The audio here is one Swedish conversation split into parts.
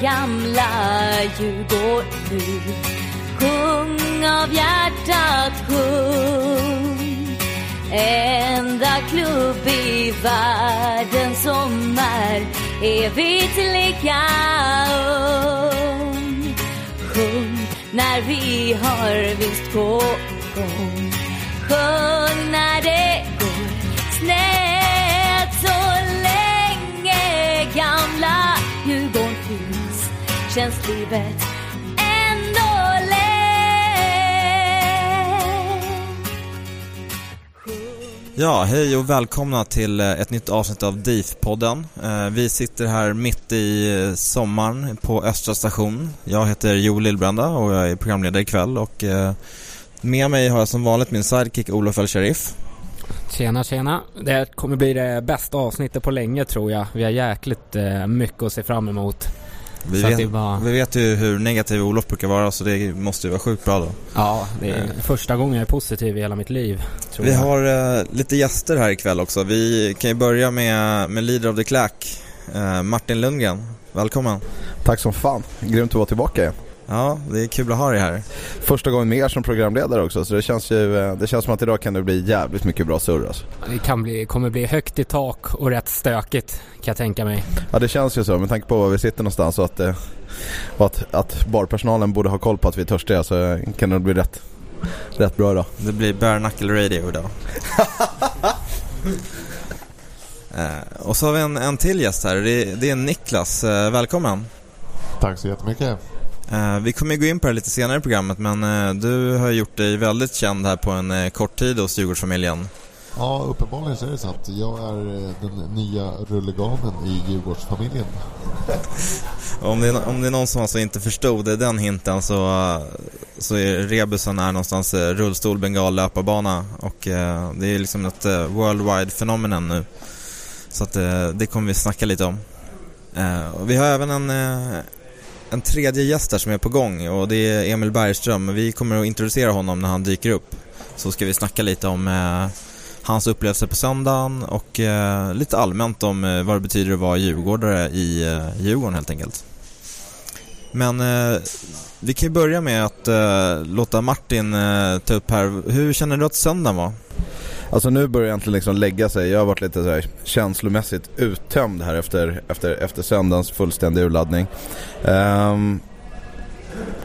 Sjung ljud och nu Sjung av hjärtat, sjung. Enda klubb i världen som är evigt lika ung Sjung när vi har vinst på gång. Sjung när känns livet ändå lätt Ja, hej och välkomna till eh, ett nytt avsnitt av DIF-podden. Eh, Vi sitter här mitt i eh, sommaren på Östra station. Jag heter Joel Lillbrända och jag är programledare ikväll och med mig har jag som vanligt min sidekick Olof El Sharif. Tjena tjena. Det kommer bli det bästa avsnittet på länge tror jag. Vi har jäkligt mycket att se fram emot. Vi Så att vet, bara- vi vet ju hur negativ Olof brukar vara så det måste ju vara sjukt bra då. Ja, det är första gången jag är positiv i hela mitt liv. Tror Vi jag. har eh, lite gäster här ikväll också. Vi kan ju börja med, med Leader of the Clack, eh, Martin Lundgren. Välkommen. Tack som fan. Grymt att vara tillbaka igen. Ja, det är kul att ha dig här. Första gången med er som programledare också så det känns ju, eh, det känns som att idag kan det bli jävligt mycket bra surr alltså. Det kan bli, kommer bli högt i tak och rätt stökigt kan jag tänka mig. Ja det känns ju så med tanke på var vi sitter någonstans och att, eh, och att, att barpersonalen borde ha koll på att vi är törstiga så eh, kan det bli rätt, rätt bra idag. Det blir bare radio idag. eh, och så har vi en, en till gäst här. Det, det är Niklas. Eh, välkommen. Tack så jättemycket. Eh, vi kommer gå in på det lite senare i programmet men eh, du har gjort dig väldigt känd här på en eh, kort tid hos Djurgårdsfamiljen. Ja, uppenbarligen så är det sant. Jag är den nya rullegamen i Djurgårdsfamiljen. Om det, är, om det är någon som alltså inte förstod det, den hinten så, så är rebusen är någonstans rullstol, bengal, löparbana och eh, det är liksom ett worldwide fenomenon nu. Så att eh, det kommer vi snacka lite om. Eh, vi har även en, en tredje gäst här som är på gång och det är Emil Bergström. Vi kommer att introducera honom när han dyker upp. Så ska vi snacka lite om eh, hans upplevelse på söndagen och eh, lite allmänt om eh, vad det betyder att vara djurgårdare i eh, Djurgården helt enkelt. Men eh, vi kan ju börja med att eh, låta Martin eh, ta upp här. Hur känner du att söndagen var? Alltså nu börjar det egentligen liksom lägga sig. Jag har varit lite så här känslomässigt uttömd här efter, efter, efter söndagens fullständiga urladdning. Um,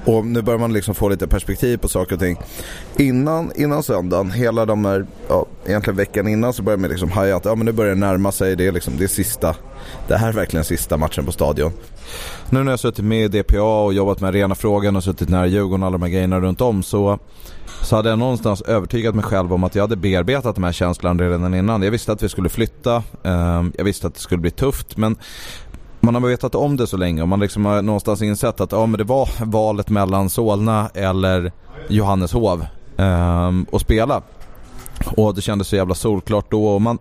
och nu börjar man liksom få lite perspektiv på saker och ting. Innan, innan söndagen, hela de här, ja, egentligen veckan innan så börjar man liksom haja att ja, men nu börjar det närma sig. Det är liksom, det är sista, det här är verkligen sista matchen på stadion. Nu när jag suttit med i DPA och jobbat med arenafrågan och suttit nära Djurgården och alla de här grejerna runt om så så hade jag någonstans övertygat mig själv om att jag hade bearbetat de här känslorna redan innan. Jag visste att vi skulle flytta, ehm, jag visste att det skulle bli tufft men man har vetat om det så länge och man liksom har någonstans insett att ja, men det var valet mellan Solna eller Johanneshov eh, att spela. Och det kändes så jävla solklart då och man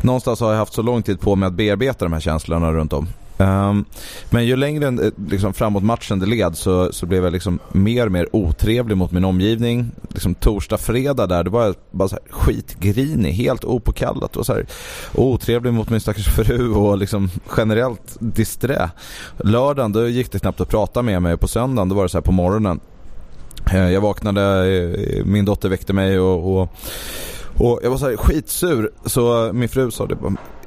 någonstans har jag haft så lång tid på mig att bearbeta de här känslorna runt om. Um, men ju längre eh, liksom, framåt matchen det led så, så blev jag liksom mer och mer otrevlig mot min omgivning. Liksom, torsdag, fredag där, det var jag bara så här skitgrinig, helt opåkallat och så här, otrevlig mot min stackars fru och liksom generellt disträ. Lördagen då gick det knappt att prata med mig på söndagen då var det så här på morgonen. Eh, jag vaknade, eh, min dotter väckte mig och, och och jag var så här skitsur så min fru sa det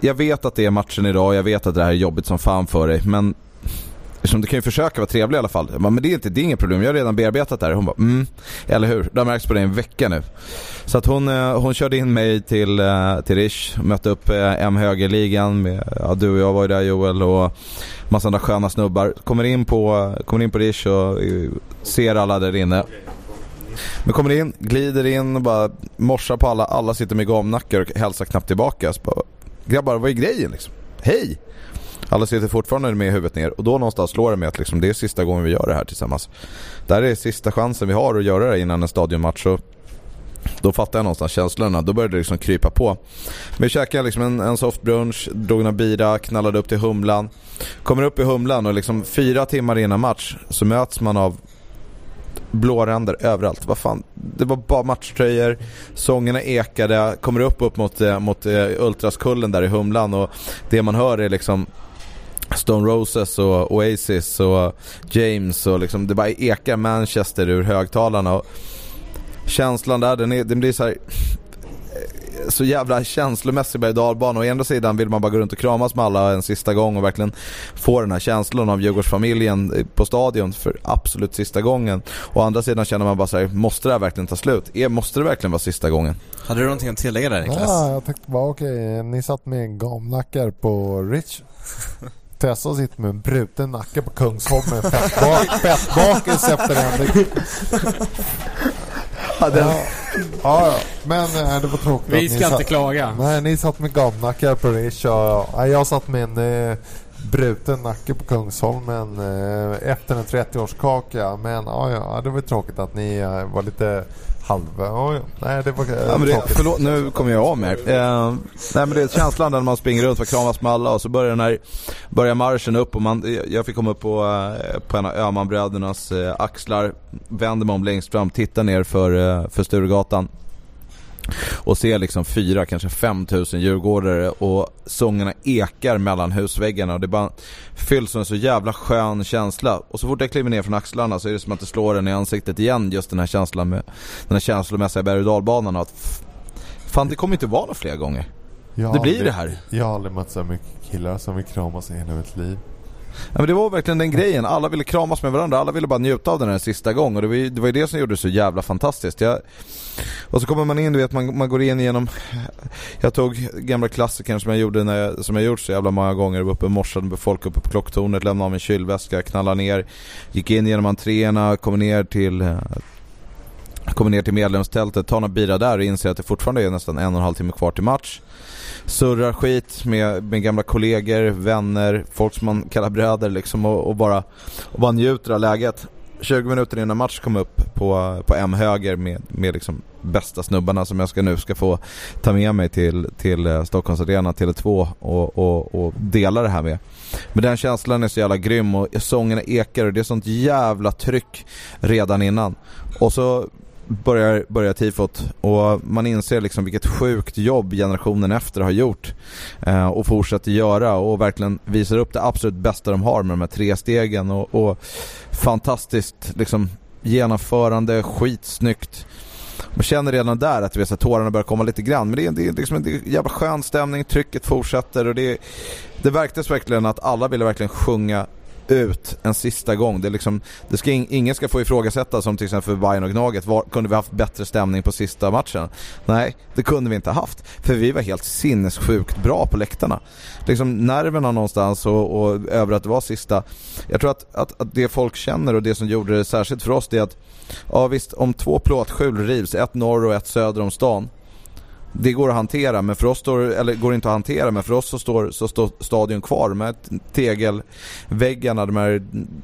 Jag vet att det är matchen idag, jag vet att det här är jobbigt som fan för dig men eftersom du kan ju försöka vara trevlig i alla fall. Jag bara, men det är, inte, det är inget problem, jag har redan bearbetat det här. Hon bara, mm, eller hur? Det har märkts på dig en vecka nu. Så att hon, eh, hon körde in mig till, eh, till Rish, mötte upp eh, M högerligan med, ja, du och jag var ju där Joel och massa andra sköna snubbar. Kommer in på, kommer in på Rish och ser alla där inne. Men kommer in, glider in och bara morsar på alla. Alla sitter med gamnackar och hälsar knappt tillbaka. Så bara, grabbar, vad är grejen liksom? Hej! Alla sitter fortfarande med huvudet ner och då någonstans slår det mig att liksom, det är sista gången vi gör det här tillsammans. Det här är sista chansen vi har att göra det innan en stadionmatch. Och då fattar jag någonstans känslorna. Då började det liksom krypa på. Men vi käkade liksom en, en soft brunch, drog några bira, knallade upp till Humlan. Kommer upp i Humlan och liksom fyra timmar innan match så möts man av blåränder överallt. Vad fan, det var bara matchtröjor, sångerna ekade, kommer upp upp mot, eh, mot eh, Ultraskullen där i Humlan och det man hör är liksom Stone Roses och Oasis och James och liksom det bara ekar Manchester ur högtalarna och känslan där den, är, den blir så här så jävla känslomässig berg dalbana. Å ena sidan vill man bara gå runt och kramas med alla en sista gång och verkligen få den här känslan av Djurgårdsfamiljen på stadion för absolut sista gången. Å andra sidan känner man bara så här, måste det här verkligen ta slut? Måste det verkligen vara sista gången? Hade du någonting att tillägga där Niklas? Ja, jag tänkte bara okej, okay, ni satt med gamnackar på Rich. Tessa sitter med en bruten nacke på Kungsholmen fettbakelse efter en. Ja, den... ja, ja, men äh, det var tråkigt Vi ska inte satt... klaga. Nej, ni satt med gamnackar på Rish och jag satt med en eh, bruten nacke på Kungsholmen eh, efter en 30-årskaka. Men ja, ja, det var tråkigt att ni eh, var lite halv... Oh, nej, det var ja, men det, Förlåt, nu kommer jag av mig eh, Nej men det är känslan när man springer runt och kramas med alla och så börjar den här Börjar marschen upp och man, jag fick komma upp på, eh, på en av Öhmanbrödernas eh, axlar Vänder mig om längst fram, tittar ner för, eh, för Sturegatan och ser liksom fyra, kanske fem tusen djurgårdare och sångerna ekar mellan husväggarna och det bara fylls med en så jävla skön känsla. Och så fort jag kliver ner från axlarna så är det som att det slår en i ansiktet igen just den här känslan med den här känslomässiga berg och dalbanan att fan det kommer inte vara några fler gånger. Jag det blir aldrig, det här. Jag har aldrig mött så mycket killar som vill kramas i hela mitt liv. Ja, men det var verkligen den grejen. Alla ville kramas med varandra. Alla ville bara njuta av den här sista gången. Och det var ju det, var ju det som gjorde det så jävla fantastiskt. Jag... Och så kommer man in, du vet, man, man går in genom... Jag tog gamla klassiker som jag gjorde när jag, som jag gjort så jävla många gånger. Jag var uppe i morse med folk uppe på klocktornet, lämnade av min kylväska, knallade ner. Gick in genom entréerna, kom ner till kommer ner till medlemstältet, tar några bira där och inser att det fortfarande är nästan en och en halv timme kvar till match surrar skit med, med gamla kollegor, vänner, folk som man kallar bröder liksom och, och, bara, och bara njuter av läget. 20 minuter innan match kom upp på, på M höger med, med liksom bästa snubbarna som jag ska nu ska få ta med mig till, till eh, Stockholms Arena, Tele2 och, och, och dela det här med. Men den känslan är så jävla grym och sångerna ekar och det är sånt jävla tryck redan innan. Och så börjar, börjar tifot och man inser liksom vilket sjukt jobb generationen efter har gjort eh, och fortsätter göra och verkligen visar upp det absolut bästa de har med de här tre stegen och, och fantastiskt liksom genomförande, skitsnyggt. Man känner redan där att vet, tårarna börjar komma lite grann men det är, det är, liksom en, jävla skön stämning, trycket fortsätter och det, det verkades verkligen att alla ville verkligen sjunga ut en sista gång. Det är liksom, det ska, ingen ska få ifrågasätta som till exempel för Bayern och Gnaget. Var, kunde vi haft bättre stämning på sista matchen? Nej, det kunde vi inte haft. För vi var helt sinnessjukt bra på läktarna. Liksom nerverna någonstans och, och över att det var sista. Jag tror att, att, att, det folk känner och det som gjorde det särskilt för oss det är att ja visst, om två plåtskjul rivs, ett norr och ett söder om stan det går att hantera, men för oss står, eller går inte att hantera, men för oss så står, så står stadion kvar. De här tegelväggarna, de här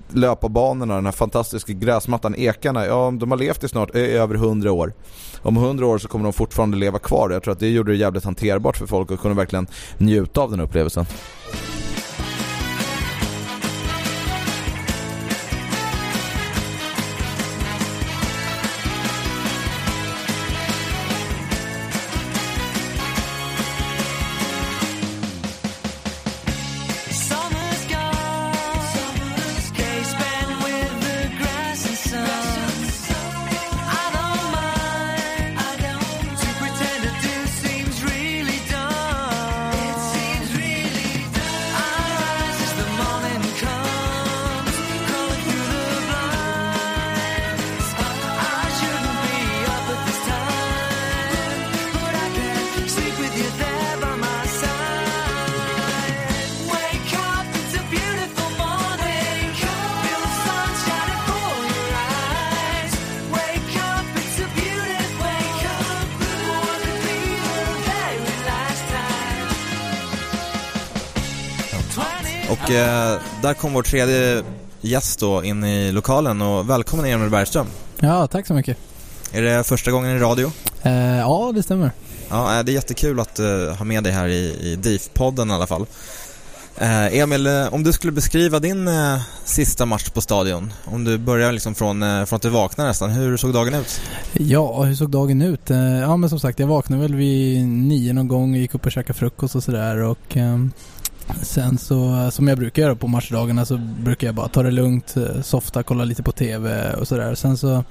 löparbanorna, den här fantastiska gräsmattan, ekarna. Ja, de har levt i snart i över hundra år. Om hundra år så kommer de fortfarande leva kvar. Jag tror att det gjorde det jävligt hanterbart för folk att kunna verkligen njuta av den upplevelsen. Och eh, där kom vår tredje gäst då in i lokalen och välkommen Emil Bergström. Ja, tack så mycket. Är det första gången i radio? Eh, ja, det stämmer. Ja, det är jättekul att uh, ha med dig här i, i DIF-podden i alla fall. Uh, Emil, uh, om du skulle beskriva din sista match på stadion, om du börjar liksom från, från att du vaknade nästan, hur såg dagen ut? Ja, hur såg dagen ut? ja men som sagt, jag vaknade väl vid nio någon gång, gick upp och käkade frukost och sådär och ehm, Sen så, som jag brukar göra på matchdagarna så brukar jag bara ta det lugnt, eh, softa, kolla lite på TV och sådär. Sen så,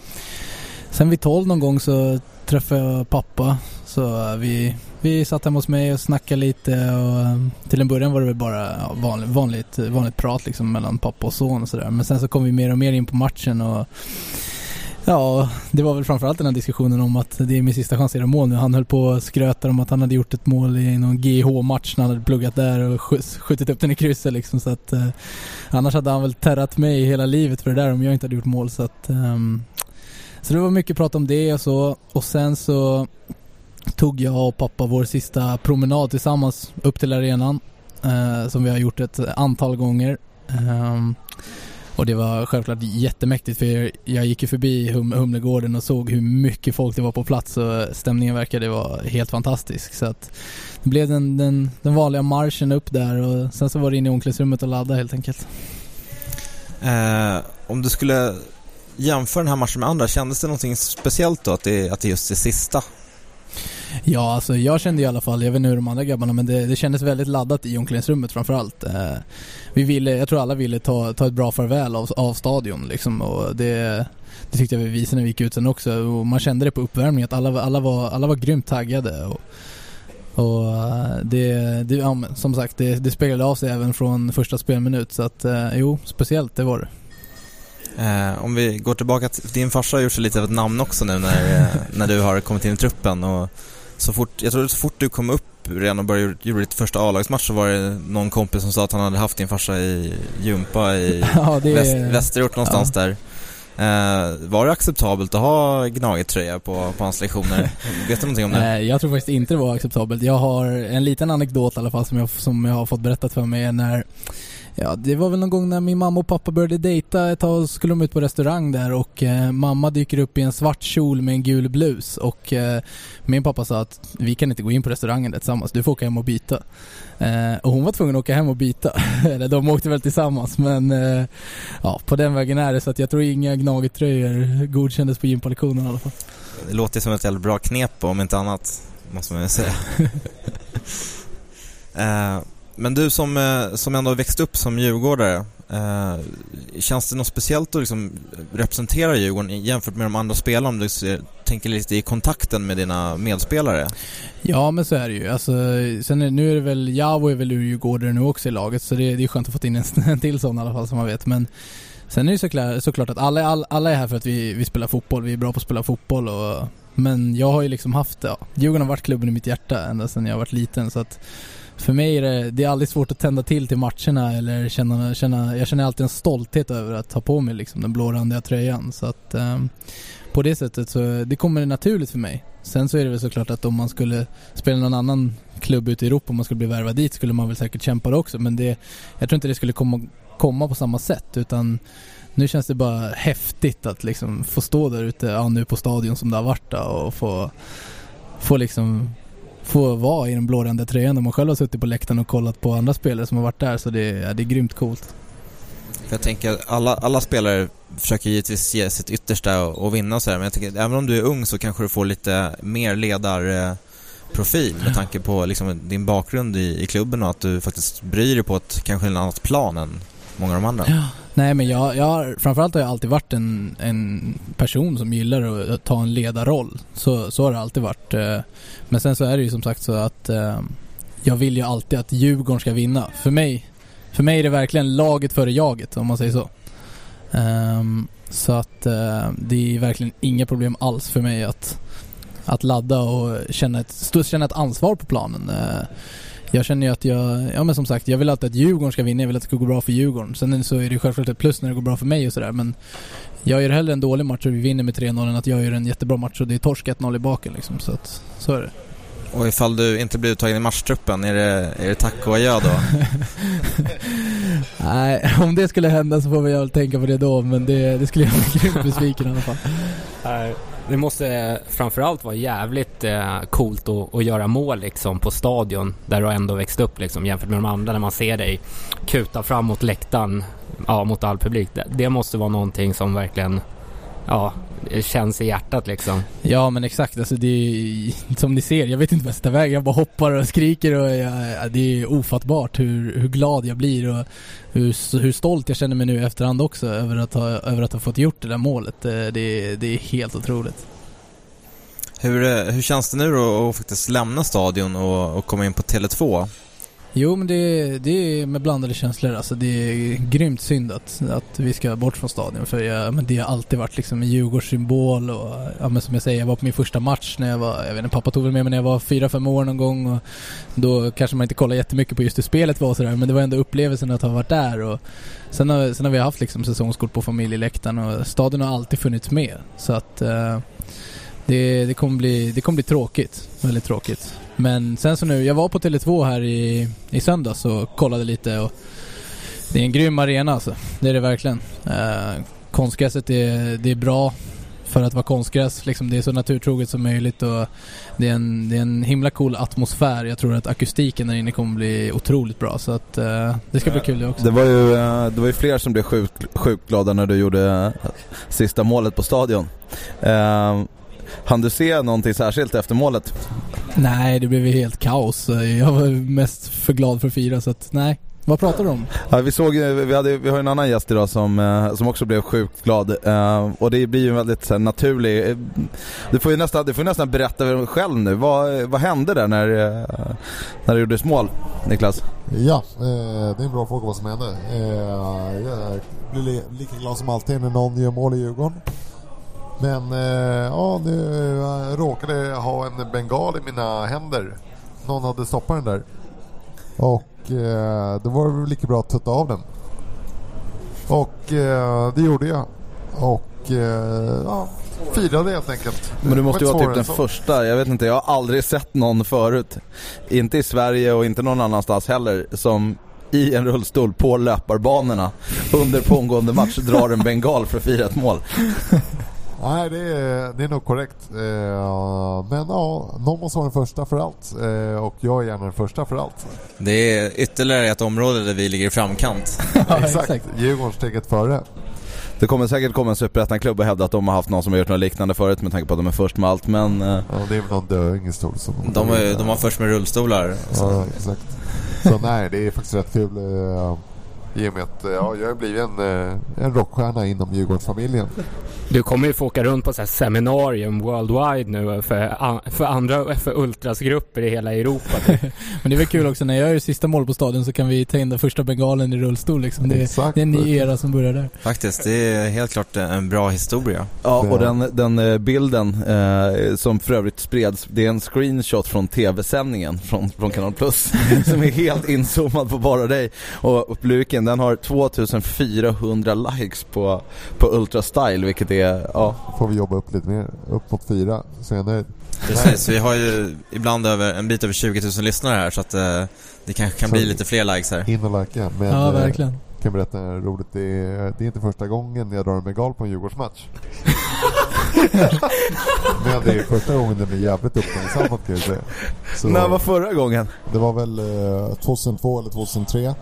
sen vid tolv någon gång så träffade jag pappa. Så eh, vi, vi satt hemma hos mig och snackade lite och eh, till en början var det väl bara vanligt, vanligt, vanligt prat liksom mellan pappa och son och sådär. Men sen så kom vi mer och mer in på matchen och Ja, det var väl framförallt den här diskussionen om att det är min sista chans att göra mål nu. Han höll på och skröta om att han hade gjort ett mål i någon GH-match när han hade pluggat där och skjutit upp den i krysset liksom. Så att, eh, annars hade han väl terrat mig hela livet för det där om jag inte hade gjort mål. Så att, eh, så det var mycket prat om det och så. Och sen så tog jag och pappa vår sista promenad tillsammans upp till arenan. Eh, som vi har gjort ett antal gånger. Ehm, och det var självklart jättemäktigt för jag gick ju förbi hum Humlegården och såg hur mycket folk det var på plats och stämningen verkade vara helt fantastisk. Så att det blev den, den, den vanliga marschen upp där och sen så var det in i omklädningsrummet och ladda helt enkelt. Eh, om du skulle jämföra den här matchen med andra, kändes det någonting speciellt då att det, att det just är sista? Ja, alltså jag kände i alla fall, jag vet inte hur de andra grabbarna, men det, det kändes väldigt laddat i omklädningsrummet framförallt. Eh, vi ville, jag tror alla ville ta, ta ett bra farväl av, av stadion liksom och det, det tyckte jag vi visade när vi gick ut sen också och man kände det på uppvärmningen att alla, alla, var, alla var grymt taggade. Och, och eh, det, det ja, som sagt, det, det speglade av sig även från första spelminut så att eh, jo, speciellt det var det. Eh, om vi går tillbaka till din farsa har gjort sig lite av ett namn också nu när, eh, när du har kommit in i truppen och så fort, jag tror så fort du kom upp redan och började göra ditt första A-lagsmatch så var det någon kompis som sa att han hade haft din farsa i gympa i ja, det... väst, västerort någonstans ja. där. Eh, var det acceptabelt att ha Gnaget-tröja på, på hans lektioner? Vet du någonting om det? Eh, jag tror faktiskt inte det var acceptabelt. Jag har en liten anekdot i alla fall som jag, som jag har fått berättat för mig när Ja, det var väl någon gång när min mamma och pappa började dejta ett tag skulle de ut på restaurang där och eh, mamma dyker upp i en svart kjol med en gul blus och eh, min pappa sa att vi kan inte gå in på restaurangen där tillsammans, du får åka hem och byta. Eh, och hon var tvungen att åka hem och byta. Eller de åkte väl tillsammans men eh, ja, på den vägen är det så att jag tror inga Gnaget-tröjor godkändes på gympalektionen i alla fall. Det låter som ett jävla bra knep om inte annat, måste man ju säga. Men du som, eh, som ändå växt upp som djurgårdare, eh, känns det något speciellt att liksom representera Djurgården jämfört med de andra spelarna om du ser, tänker lite i kontakten med dina medspelare? Ja men så är det ju. Alltså, sen är, nu är det väl, Javo är väl ur Djurgårdare nu också i laget så det, det är skönt att få in en, en till sån i alla fall som man vet. Men sen är det såklart, såklart att alla, alla, alla är här för att vi, vi spelar fotboll, vi är bra på att spela fotboll och men jag har ju liksom haft, ja, Djurgården har varit klubben i mitt hjärta ända sedan jag varit liten så att för mig är det, det är aldrig svårt att tända till till matcherna eller känna, känna jag känner alltid en stolthet över att ha på mig liksom den blårandiga tröjan. Så att eh, på det sättet så, det kommer naturligt för mig. Sen så är det väl såklart att om man skulle spela någon annan klubb ute i Europa, om man skulle bli värvad dit, skulle man väl säkert kämpa det också. Men det, jag tror inte det skulle komma, komma på samma sätt utan nu känns det bara häftigt att liksom få stå där ute, ja nu på stadion som det har varit då, och få, få liksom få vara i den blårända tröjan när man själv har suttit på läktaren och kollat på andra spelare som har varit där så det, ja, det är grymt coolt. För jag tänker att alla, alla spelare försöker givetvis ge sitt yttersta och, och vinna och sådär men jag tänker även om du är ung så kanske du får lite mer ledarprofil med tanke på liksom din bakgrund i, i klubben och att du faktiskt bryr dig på ett kanske ett annat plan än många av de andra. Ja. Nej men jag, jag har, framförallt har jag alltid varit en, en person som gillar att ta en ledarroll. Så, så har det alltid varit. Eh. Men sen så är det ju som sagt så att eh, jag vill ju alltid att Djurgården ska vinna. För mig, för mig är det verkligen laget före jaget om man säger så. Ehm, så att eh, det är verkligen inga problem alls för mig att, att ladda och känna ett, känna ett ansvar på planen. Jag känner ju att jag, ja men som sagt, jag vill alltid att Djurgården ska vinna, jag vill att det ska gå bra för Djurgården. Sen så är det självklart ett plus när det går bra för mig och sådär men jag gör hellre en dålig match och vi vinner med 3-0 än att jag gör en jättebra match och det är torsk 1-0 i baken liksom. Så att, så är det. Och ifall du inte blir uttagen i matchtruppen, är det, är det tack och adjö då? Nej, om det skulle hända så får vi väl tänka på det då men det, det skulle jag bli grymt besviken i alla fall. Nej, det måste framförallt vara jävligt eh, coolt att, att göra mål liksom på stadion där du ändå växt upp liksom jämfört med de andra när man ser dig kuta fram mot läktaren, ja mot all publik. Det, det måste vara någonting som verkligen, ja, känns i hjärtat liksom. Ja men exakt, alltså det är, som ni ser, jag vet inte vad jag ska ta vägen. Jag bara hoppar och skriker och jag, det är ofattbart hur, hur glad jag blir och hur, hur stolt jag känner mig nu i efterhand också över att ha, över att ha fått gjort det där målet. Eh, Det, det är helt otroligt. Hur, eh, hur känns det nu då att faktiskt lämna stadion och, och komma in på Tele2? Jo men det, det är med blandade känslor alltså. Det är grymt synd att, att vi ska bort från stadion för jag, men det har alltid varit liksom en Djurgårdssymbol och ja, men som jag säger, jag var på min första match när jag var, jag vet inte, pappa tog väl med mig när jag var fyra fem år någon gång och då kanske man inte kollar jättemycket på just hur spelet var och sådär men det var ändå upplevelsen att ha varit där och sen har, sen har vi haft liksom säsongskort på familjeläktaren och stadion har alltid funnits med så att eh, det, det, kommer bli, det kommer bli tråkigt. Väldigt tråkigt. Men sen så nu, jag var på Tele2 här i, i söndags och kollade lite och det är en grym arena alltså. Det är det verkligen. Eh, konstgräset är, det är bra för att vara konstgräs. Liksom det är så naturtroget som möjligt och det är, en, det är en himla cool atmosfär. Jag tror att akustiken där inne kommer bli otroligt bra så att eh, det ska bli kul det också. Det var ju, eh, det var ju fler som blev sjukt, sjukt glada när du gjorde eh, sista målet på stadion. Eh, hann du se någonting särskilt efter målet? Nej, det blev ju helt kaos. Jag var mest för glad för att fira så att nej. Vad pratar du om? Ja, vi, såg, vi, hade, vi har ju en annan gäst idag som, eh, som också blev sjukt glad. Eh, och det blir ju en väldigt så här, naturlig... eh, Du får ju nästan, du får nästan berätta själv nu. Vad, vad hände där när, när det gjordes mål, Niklas? Ja, eh, det är en bra fråga vad som hände. Eh, jag blir li- lika glad som alltid när någon gör mål i Djurgården. Men eh, ja, nu eh, råkade jag ha en bengal i mina händer. Någon hade stoppat den där. Och eh, då var det väl lika bra att tutta av den. Och eh, det gjorde jag. Och eh, ja, firade helt enkelt. Men du måste ju vara typ den första, jag vet inte, jag har aldrig sett någon förut. Inte i Sverige och inte någon annanstans heller som i en rullstol på löparbanorna under pågående match drar en bengal för att fira ett mål. Nej, det är, det är nog korrekt. Eh, men ja, någon måste vara den första för allt. Eh, och jag är gärna den första för allt. Det är ytterligare ett område där vi ligger i framkant. Ja, exakt. Djurgården steget före. Det kommer säkert komma en superettan-klubb och hävda att de har haft någon som har gjort något liknande förut med tanke på att de är först med allt men... eh, Ja, det är väl någon döingstol som... De, är, de var först med rullstolar. Ja, exakt. Så nej, det är faktiskt rätt kul. I och med att eh, ja, jag har blivit en, eh, en rockstjärna inom Djurgårdsfamiljen. Du kommer ju få åka runt på så här seminarium worldwide nu för, för andra, för ultrasgrupper i hela Europa. Men det är väl kul också när jag gör sista mål på stadion så kan vi tända första bengalen i rullstol liksom. Det, Exakt. det är en ny era som börjar där. Faktiskt, det är helt klart en bra historia. Ja, och den, den eh, bilden eh, som för övrigt spreds, det är en screenshot från tv-sändningen från, från Kanal Plus som är helt inzoomad på bara dig. Och publiken gången. Den har 2400 likes på, på Ultra Style vilket är, ja. får vi jobba upp lite mer, upp mot fyra, så är jag nöjd. Precis, vi har ju ibland över, en bit över 20 000 lyssnare här så att eh, det kanske kan Så- bli lite fler likes här. In och likea. Men Ja, eh, verkligen. kan berätta roligt. Det är, det är inte första gången jag drar en bengal på en Djurgårdsmatch. Men det är första gången den är jävligt uppmärksammad kan jag säga. Så När var förra gången? Det var väl eh, 2002 eller 2003.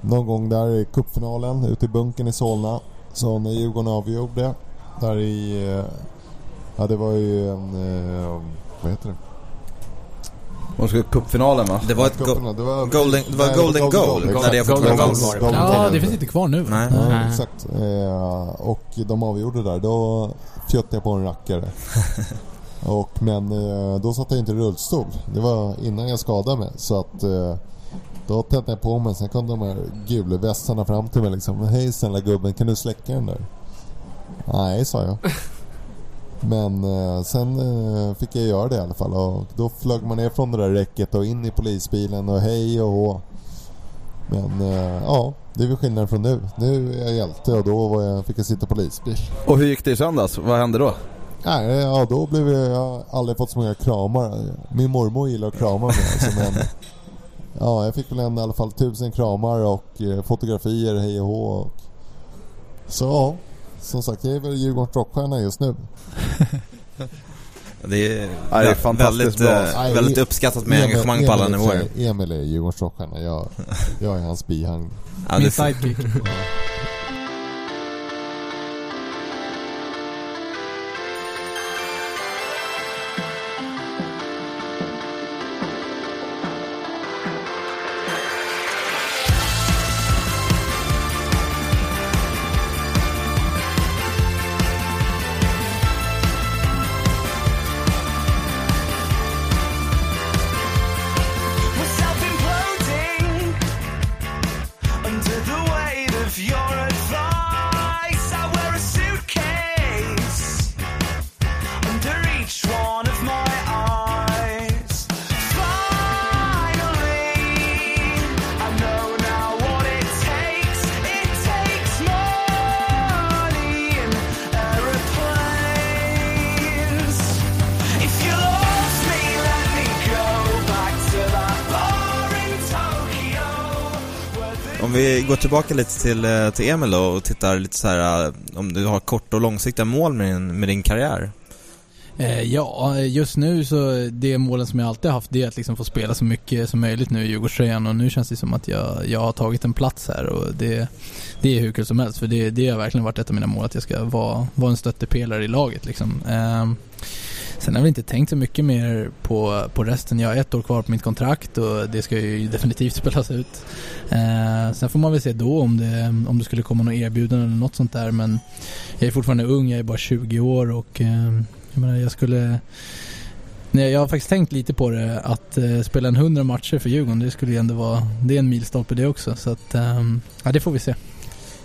Någon gång där i cupfinalen ute i bunkern i Solna. Så när Djurgården avgjorde. Där i... Eh, ja det var ju en... Eh, vad heter det? De cupfinalen va? Det var ett go- det var, golden, det var Nej, golden goal, när det Golden goal fanns. var det. Golden Ja, goal. det finns inte kvar nu. Nej. Ja, Nej. exakt. Eh, och de avgjorde där. Då fjötte jag på en rackare. och, men eh, då satt jag inte i rullstol. Det var innan jag skadade mig. Så att eh, då tände jag på mig. Sen kom de här gula västarna fram till mig liksom. Hej snälla gubben, kan du släcka den där? Nej, sa jag. Men eh, sen eh, fick jag göra det i alla fall. Och då flög man ner från det där räcket och in i polisbilen och hej och hå. Men eh, ja, det är väl skillnaden från nu. Nu är jag hjälte och då var jag, fick jag sitta polisbil. Och hur gick det i söndags? Vad hände då? Nej, ja då blev jag, jag har aldrig fått så många kramar. Min mormor gillar att krama mig alltså, men Ja, jag fick väl en, i alla fall tusen kramar och eh, fotografier, hej och hå. Och, så ja, som sagt jag är väl Djurgårdens rockstjärna just nu. Det är, Ja, det är fantastiskt väldigt, bra. eh, väldigt Emil- uppskattat med engagemang på alla Emil nivåer. Emil är Djurgårdens rockstjärna. Jag, jag är hans bihang. Ja, Min sidekick. Tillbaka lite till, eh, till Emil då och tittar lite så här eh, om du har kort och långsiktiga mål med din, med din karriär. Eh, ja, eh, just nu så det målen som jag alltid haft det är att liksom få spela så mycket som möjligt nu i Djurgårdströjan och nu känns det som att jag, jag har tagit en plats här och det, det är hur kul som helst för det, det har verkligen varit ett av mina mål att jag ska vara, vara en stöttepelare i laget liksom. Ehm, Sen har jag väl inte tänkt så mycket mer på, på resten. Jag har ett år kvar på mitt kontrakt och det ska ju definitivt spelas ut. Eh, sen får man väl se då om det, om det skulle komma något erbjudande eller något sånt där men jag är fortfarande ung, jag är bara 20 år och eh, jag menar jag skulle Nej, jag har faktiskt tänkt lite på det att eh, spela en 100 matcher för Djurgården, det skulle ju ändå vara, det är en milstolpe det också så att, eh, ja det får vi se.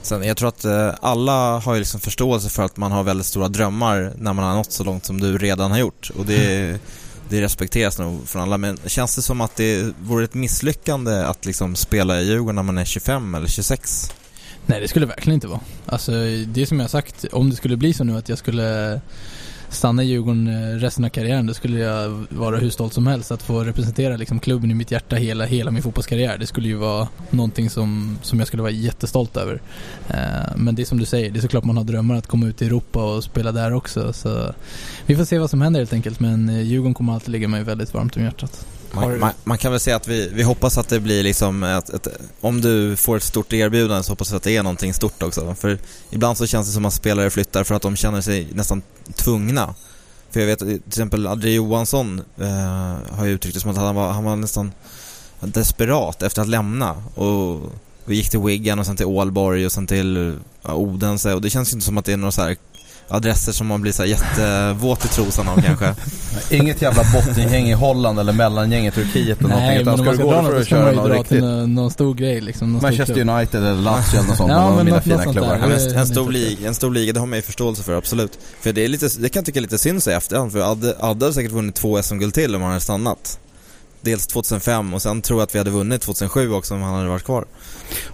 Sen, jag tror att eh, alla har ju liksom förståelse för att man har väldigt stora drömmar när man har nått så långt som du redan har gjort. Och det, det respekteras nog från alla. Men känns det som att det vore ett misslyckande att liksom spela i Djurgården när man är 25 eller 26? Nej det skulle verkligen inte vara. Alltså det är som jag sagt, om det skulle bli så nu att jag skulle stanna i Djurgården eh, resten av karriären, då skulle jag vara hur stolt som helst att få representera liksom klubben i mitt hjärta hela, hela min fotbollskarriär. Det skulle ju vara någonting som, som jag skulle vara jättestolt över. Eh, men det är som du säger, det är såklart man har drömmar att komma ut i Europa och spela där också. Så vi får se vad som händer helt enkelt, men eh, Djurgården kommer alltid ligga mig väldigt varmt om hjärtat. Man, man, man kan väl säga att vi, vi hoppas att det blir liksom ett, ett, om du får ett stort erbjudande så hoppas vi att det är någonting stort också. För ibland så känns det som att spelare flyttar för att de känner sig nästan tvungna. För jag vet till exempel Adri Johansson eh, har ju uttryckt det som att han var, han var nästan desperat efter att lämna och, och gick till Wigan och sen till Ålborg och sen till ja, Odense och det känns ju inte som att det är några så här adresser som man blir så här jättevåt i trosan av kanske. Inget jävla bottengäng i Holland eller mellangäng i Turkiet eller Nej, någonting. men Utan ska du gå för något att köra till riktigt någon, någon stor grej liksom. Någon Manchester. United eller Lazio eller något sånt. Ja, mina något- fina något klubbar. Ja, en, en, stor liga, en stor liga, det har man ju förståelse för, absolut. För det är lite, det kan jag tycka är lite synd så i efterhand, för Adde, Adde hade säkert vunnit två SM-guld till om han hade stannat. dels 2005 och sen tror jag att vi hade vunnit 2007 också om han hade varit kvar.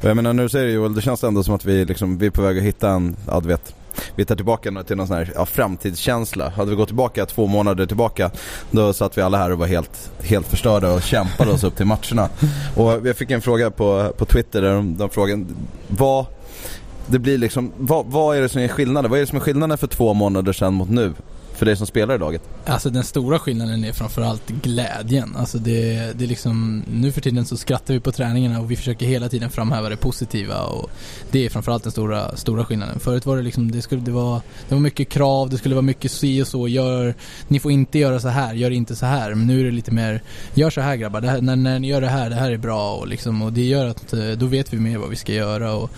Och jag menar nu säger du Joel, det känns ändå som att vi, liksom, vi är på väg att hitta en, ja du vet, vi tar tillbaka till någon sån här ja, framtidskänsla. Hade vi gått tillbaka två månader tillbaka då satt vi alla här och var helt, helt förstörda och kämpade oss upp till matcherna. Och jag fick en fråga på, på Twitter där de, de frågade vad det blir liksom, vad, vad är det som är skillnaden? Vad är det som är skillnaden för två månader sedan mot nu? För dig som spelar i laget? Alltså den stora skillnaden är framförallt glädjen. Alltså det, det är liksom, nu för tiden så skrattar vi på träningarna och vi försöker hela tiden framhäva det positiva och det är framförallt den stora, stora skillnaden. Förut var det liksom, det skulle, det var, det var mycket krav, det skulle vara mycket si och så, gör, ni får inte göra så här, gör inte så här. Men nu är det lite mer, gör så här grabbar, det här, när, när ni gör det här, det här är bra och liksom, och det gör att eh, då vet vi mer vad vi ska göra och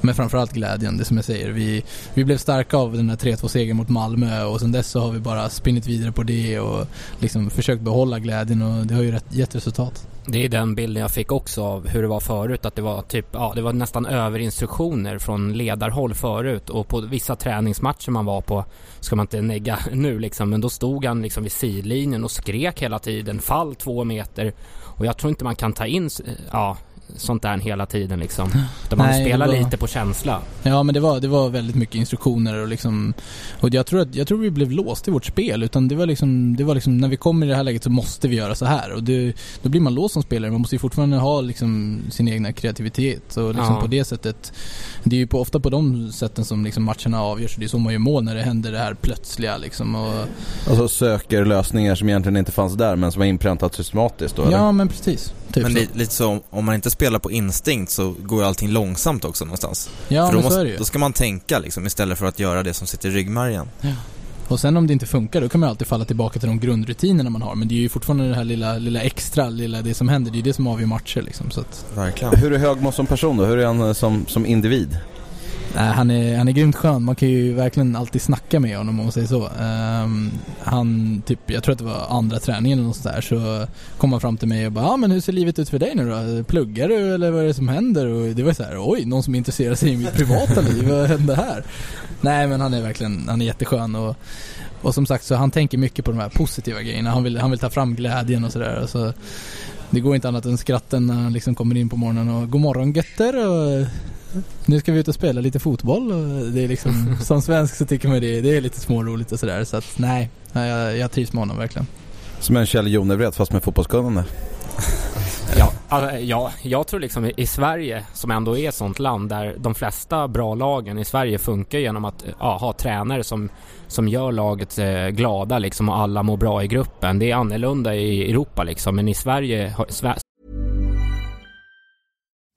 men framförallt glädjen, det som jag säger. Vi, vi blev starka av den här 3-2 segern mot Malmö och sen dess så har vi bara spinnit vidare på det och liksom försökt behålla glädjen och det har ju gett resultat. Det är den bilden jag fick också av hur det var förut. Att det var typ, ja det var nästan överinstruktioner från ledarhåll förut. Och på vissa träningsmatcher man var på, ska man inte negga nu liksom, men då stod han liksom vid sidlinjen och skrek hela tiden. Fall två meter. Och jag tror inte man kan ta in, ja sånt där hela tiden liksom. Där man Nej, spelar var- lite på känsla. Ja men det var, det var väldigt mycket instruktioner och liksom Och jag tror att, jag tror vi blev låst i vårt spel utan det var liksom, det var liksom när vi kommer i det här läget så måste vi göra så här och det, då blir man låst som spelare. Man måste ju fortfarande ha liksom sin egna kreativitet och liksom Ja. på det sättet Det är ju på, ofta på de sätten som liksom matcherna avgörs. Det är så man gör mål när det händer det här plötsliga liksom och Alltså söker lösningar som egentligen inte fanns där men som har inpräntat systematiskt då eller? Ja men precis. Typ Men så. li, lite så, om man inte spelar på instinkt så går ju allting långsamt också någonstans. Ja för då, men så måste, är det ju. då ska man tänka liksom istället för att göra det som sitter i ryggmärgen. Och sen om det inte funkar då kan man alltid falla tillbaka till de grundrutinerna man har. Men det är ju fortfarande det här lilla, lilla extra, lilla det som händer. Det är det som avgör matcher liksom. Så att, Verkligen. Hur är Högmo som person då? Hur är han eh, som, som individ? Nej, han, är, han är grymt skön. Man kan ju verkligen alltid snacka med honom om man säger så. Um, han, typ, jag tror att det var andra träningen eller något sånt där. Så kom han fram till mig och bara, ja ah, men hur ser livet ut för dig nu då? Pluggar du eller vad är det som händer? Och det var så här, oj, någon som intresserar sig i mitt privata liv, vad händer här? Nej men han är verkligen, han är jätteskön och och som sagt så han tänker mycket på de här positiva grejerna. Han vill, han vill ta fram glädjen och sådär. Så alltså, det går inte annat än skratten när han liksom kommer in på morgonen och God morgon götter och nu ska vi ut och spela lite fotboll och det är liksom som svensk så tycker man det, det är lite småroligt och sådär. Så att nej, jag, jag trivs med honom verkligen. Som en Kjell Jonevred fast med fotbollskunnande. Ja, alltså, ja, jag tror liksom i- Sverige, som ändå är ett sånt land där de flesta bra lagen i Sverige funkar genom att ja, ha tränare som, som gör laget eh, glada liksom och alla mår bra i gruppen. Det är annorlunda i Europa liksom, men i Sverige,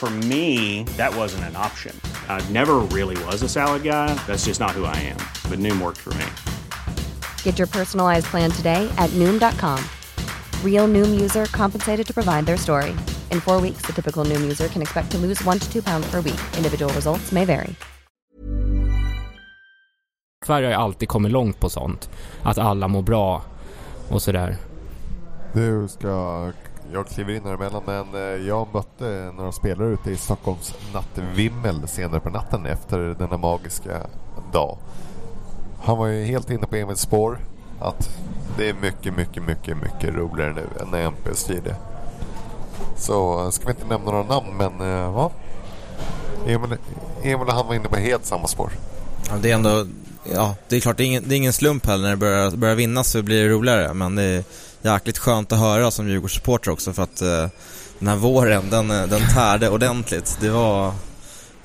For me, that wasn't an option. I never really was a salad guy. That's just not who I am. But Noom worked for me. Get your personalized plan today at Noom.com. Real Noom user compensated to provide their story. In four weeks, the typical Noom user can expect to lose one to two pounds per week. Individual results may vary. Sverige har ju alltid kommit långt på sånt. Att alla mår bra och sådär. Du ska... Jag kliver in här emellan men eh, jag mötte några spelare ute i Stockholms nattvimmel senare på natten efter denna magiska dag. Han var ju helt inne på Emils spår. Att det är mycket, mycket, mycket, mycket roligare nu än när MP styrde. Så eh, ska vi inte nämna några namn men eh, ja. va? Emil, Emil och han var inne på helt samma spår. Ja, det är ändå, ja, det är klart, det är ingen, det är ingen slump heller när det börjar, börjar vinnas så blir det roligare. Men det är jäkligt skönt att höra som Djurgårdssupporter också för att eh, den här våren, den, eh, den tärde ordentligt. Det var,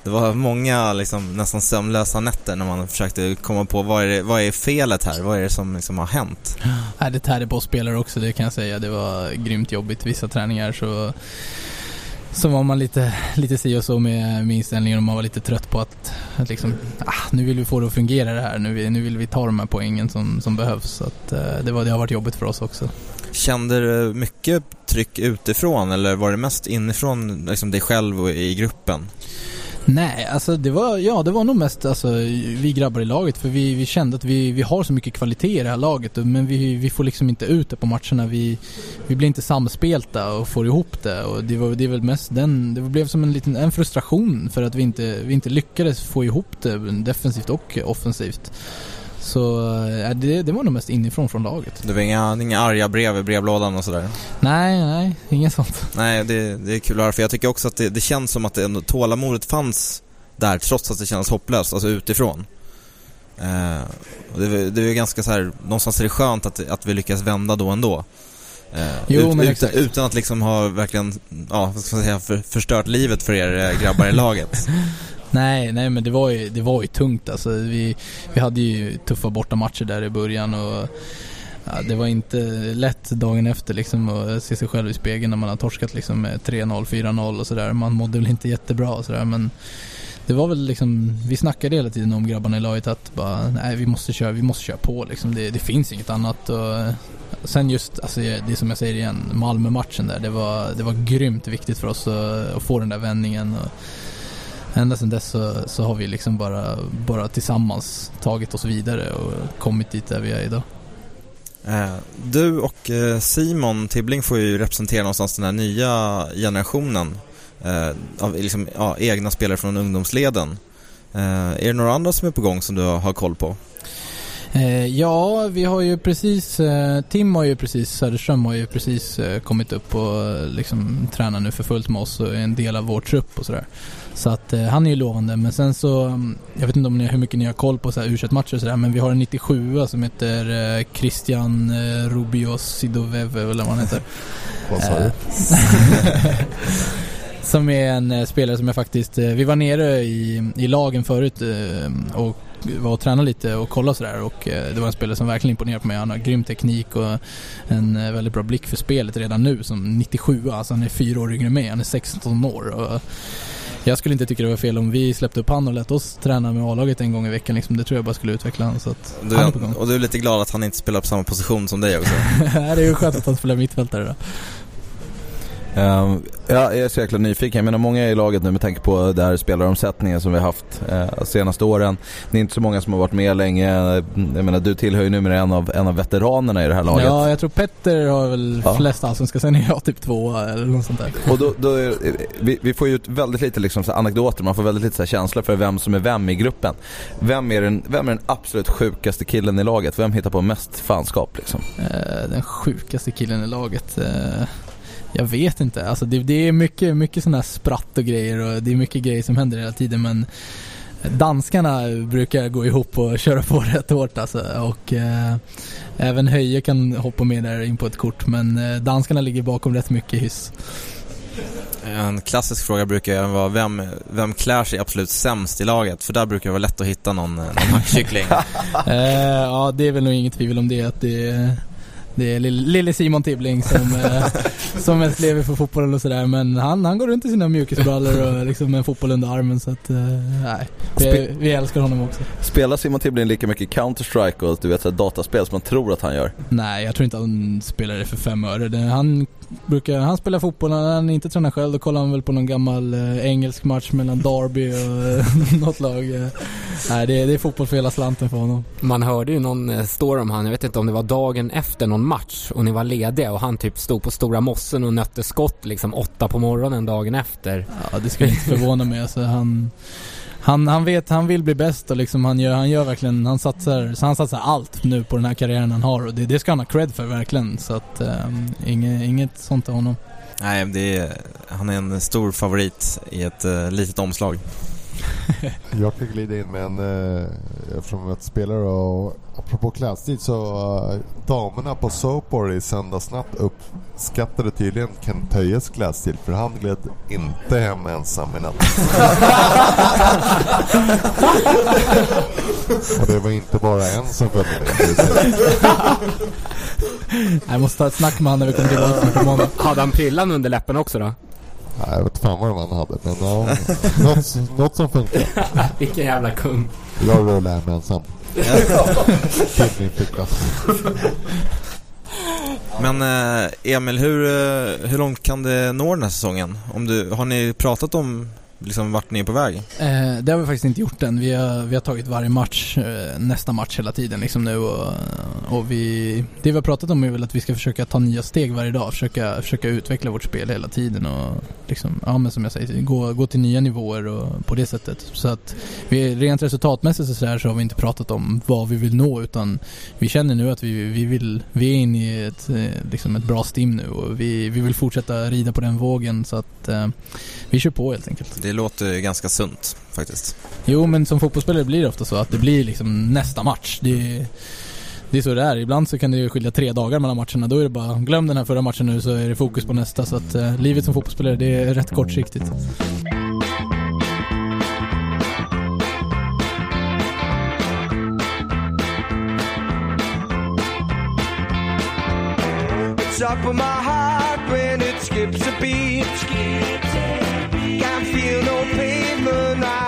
det var många liksom, nästan sömnlösa nätter när man försökte komma på vad är, det, vad är felet här? Vad är det som liksom har hänt? Nej, det tärde på spelare också, det kan jag säga. Det var grymt jobbigt. Vissa träningar så, så var man lite, lite si och så med, med inställningen och man var lite trött på att, att liksom, ah, nu vill vi få det att fungera det här. Nu, vill- nu vill vi ta de här poängen som, som behövs. Så att, eh, det, var, det har varit jobbigt för oss också. Kände du mycket tryck utifrån eller var det mest inifrån liksom, dig själv och i gruppen? Nej, alltså det var, ja, det var nog mest alltså, vi grabbar i laget för vi, vi kände att vi, vi har så mycket kvalitet i det här laget men vi, vi får liksom inte ut det på matcherna. Vi, vi blir inte samspelta och får ihop det och det, var, det är väl mest den, det blev som en liten en frustration för att vi inte, vi inte lyckades få ihop det defensivt och offensivt. Så äh, det, det var nog mest inifrån från laget. Det var inga, inga arga brev i brevlådan och sådär? Nej, nej, inget sånt. Nej, det, det är kul att höra för jag tycker också att det, det känns som att det ändå, tålamodet fanns där trots att det kändes hopplöst, alltså utifrån. Eh, det, det är ganska så här, någonstans är det skönt att, att vi lyckas vända då ändå. Eh, Jo, ut, utan, exakt. utan att liksom ha verkligen, ja vad ska man säga, för, förstört livet för er eh, grabbar i laget. Nej, nej men det var ju, det var ju tungt alltså. Vi, vi hade ju tuffa bortamatcher där i början och ja, det var inte lätt dagen efter liksom att se sig själv i spegeln när man har torskat liksom med 3-0, 4-0 och sådär. Man mådde väl inte jättebra och sådär men det var väl liksom, vi snackade hela tiden om grabbarna i laget att bara, nej vi måste köra, vi måste köra på liksom. Det, det finns inget annat och sen just, alltså det som jag säger igen, Malmö-matchen där, det var, det var grymt viktigt för oss att, att få den där vändningen. Och, ända sedan dess så, så har vi liksom bara, bara tillsammans tagit oss vidare och kommit dit där vi är idag. Eh, du och eh, Simon Tibbling får ju representera någonstans den här nya generationen eh, av liksom, ja, egna spelare från ungdomsleden. Är det några andra som är på gång som du har, koll på? Ja, vi har ju precis, Tim har ju precis, Söderström har ju precis kommit upp och liksom tränar nu för fullt med oss och är en del av vår trupp och sådär. Så att eh, han är ju lovande men sen så, mm, jag vet inte om ni, hur mycket ni har koll på så här u matcher och sådär men vi har en 97 som heter eh, Christian eh, Rubio Sidoveve eller vad han heter. Vad sa du? Eh, som är en eh, spelare som jag faktiskt, eh, vi var nere i, i lagen förut och var och tränade lite och kollade sådär och det var en spelare som verkligen imponerade på mig. Han har grym teknik och en väldigt bra blick för spelet redan nu som 97 alltså han är fyra år yngre än mig, han är 16 år. Och jag skulle inte tycka det var fel om vi släppte upp han och lät oss träna med A-laget en gång i veckan liksom. Det tror jag bara skulle utveckla honom så att Du, han är på gång. och du är lite glad att han inte spelar på samma position som dig också? det är ju skönt att han spelar mittfältare då. Ehm, ja, jag är så jäkla nyfiken. Jag menar många i laget nu med tanke på den här spelaromsättningen som vi har haft eh, senaste åren. Det är inte så många som har varit med länge. Jag menar du tillhör ju numera en av, en av veteranerna i det här laget. Ja, jag tror Petter har väl Ja. flest allsvenska, sen är jag typ tvåa eller något sånt där. Och då, då är, vi, vi får ju ut väldigt lite liksom, så anekdoter, man får väldigt lite så känsla för vem som är vem i gruppen. Vem är, den, vem är den absolut sjukaste killen i laget? Vem hittar på mest fanskap liksom? Eh, den sjukaste killen i laget. Eh, jag vet inte. Alltså det, det är mycket, mycket sådana här spratt och grejer och det är mycket grejer som händer hela tiden men danskarna brukar gå ihop och köra på rätt hårt alltså. Och eh, även Höje kan hoppa med där in på ett kort men eh, danskarna ligger bakom rätt mycket hyss. En klassisk fråga brukar ju vara vem, vem klär sig absolut sämst i laget? För där brukar det vara lätt att hitta någon, någon hackkyckling. Eh, ja, det är väl nog inget tvivel om det att det är det är lill- lille Simon Tibbling som, eh, som mest lever för fotbollen och sådär men han, han går runt i sina mjukisbrallor och liksom med en fotboll under armen så att eh, nej. Vi, vi älskar honom också. Spelar Simon Tibbling lika mycket Counter-Strike och du vet, så här, dataspel som man tror att han gör? Nej, jag tror inte han spelar det för fem öre. Han brukar, han spelar fotboll, när han inte tränar själv då kollar han väl på någon gammal eh, engelsk match mellan Derby och eh, något lag. Eh. Nej, det, det är fotboll för hela slanten för honom. Man hörde ju någon eh, story om han, jag vet inte om det var dagen efter någon match och ni var lediga och han typ stod på Stora Mossen och nötte skott liksom åtta på morgonen dagen efter. Ja, det skulle inte förvåna mig. Alltså, han, han, han vet, han vill bli bäst och liksom han gör, han gör verkligen, han satsar, så han satsar allt nu på den här karriären han har och det, det ska han ha cred för verkligen. Så att, ehm, um, inget, inget sånt till honom. Nej, det är, han är en stor favorit i ett uh, litet omslag. Jag kan glida in med en, eh, eftersom jag spelare och apropå klädstil så eh, damerna på Soapor i söndagsnatt uppskattade tydligen Kent Höjes klädstil för han gled inte hem ensam i natt. och det var inte bara en som följde med. Jag måste ta ett snack med honom när vi kommer tillbaka på måndag. Hade han prillan under läppen också då? Nej, jag vet fan vad han hade men ja, något, något som funkar. Vilken jävla kung. Jag rullar hem ensam. Till min ficka. Men eh, Emil, hur, eh, hur långt kan det nå den här säsongen? Om du, har ni pratat om liksom, vart ni är på väg? Eh, det har vi faktiskt inte gjort än. Vi har, vi har tagit varje match, eh, nästa match hela tiden liksom nu och, och vi, det vi har pratat om är väl att vi ska försöka ta nya steg varje dag, försöka, försöka utveckla vårt spel hela tiden och liksom, ja men som jag säger, gå, gå till nya nivåer och på det sättet. Så att vi, rent resultatmässigt och så, här så har vi inte pratat om vad vi vill nå utan vi känner nu att vi, vi vill, vi är inne i ett, eh, liksom ett bra stim nu och vi, vi vill fortsätta rida på den vågen så att eh, vi kör på helt enkelt. Det låter ganska sunt faktiskt. Jo, men som fotbollsspelare blir det ofta så att det blir liksom nästa match. Det, det är så det är. Ibland så kan det ju skilja tre dagar mellan matcherna. Då är det bara, glöm den här förra matchen nu så är det fokus på nästa. Så att eh, livet som fotbollsspelare, det är rätt kortsiktigt. It's up in my heart when it skips a beat. Can't feel no pavement right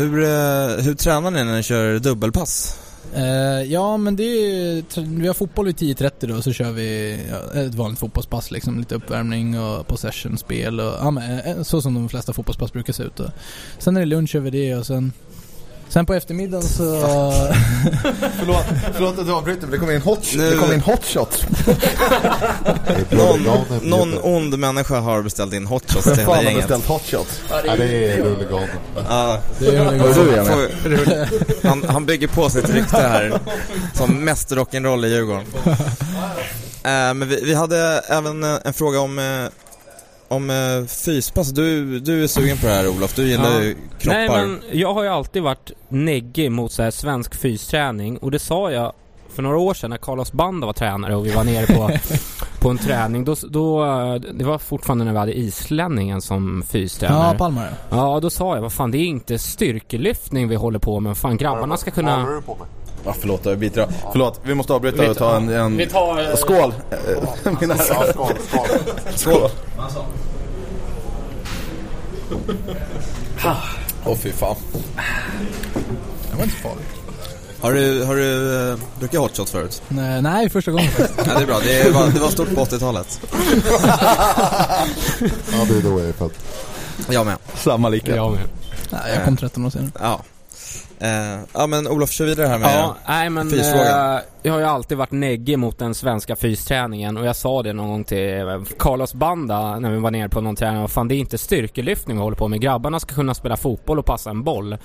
Hur, eh, hur tränar ni när ni kör dubbelpass? Eh, ja, men det är, ju, vi har fotboll vid 10.30 då, så kör vi ja, ett vanligt fotbollspass liksom. Lite uppvärmning och possession-spel och ja, men, eh, så som de flesta fotbollspass brukar se ut. Då. Sen är det lunch över det och sen Sen på eftermiddagen så... förlåt, förlåt att jag avbryter men det kom in hot, Nu- det kom in hot shot. Någon, någon ond människa har beställt in hot shots till Vem hela fan har gänget. beställt hot shot? Ja, det är huliganen. Ja, Det är du, han, han bygger på sitt rykte här som mest rock'n'roll i Djurgården. Eh, men vi, vi hade även eh, en fråga om, eh, om eh, fyspass. Du, du är sugen på det här Olof, du gillar Ja. ju kroppar. Nej men jag har ju alltid varit neggig mot så här svensk fysträning och det sa jag för några år sedan när Carlos Banda var tränare och vi var nere på, på en träning. Då, då, det var fortfarande när vi hade islänningen som fystränare. ja, Palmar Ja, då sa jag vad fan det är inte styrkelyftning vi håller på med. Fan grabbarna ska kunna... du på mig? Ja, förlåt, jag biter av. Förlåt, vi måste avbryta Vi och ta en... en... Vi tar... eh, Skål! Eh, Mina Ja, skål, skål. Skål! Åh fy fan. Det var inte farligt. Har du, har du eh, druckit hot shots förut? Nej, nej, första gången faktiskt. Ja, det är bra, det var, det var stort på 80-talet. Ja, det är då jag är född. Jag med. Samma lika. Jag med. Nej, jag kom 13 år senare. Ja. Eh, ja men Olof, kör vidare här med Ja, nej men fysfrågan. eh, jag har ju alltid varit neggig mot den svenska fysträningen och jag sa det någon gång till eh, Carlos Banda när vi var nere på någon träning. Fan det är inte styrkelyftning vi håller på med. Grabbarna ska kunna spela fotboll och passa en boll.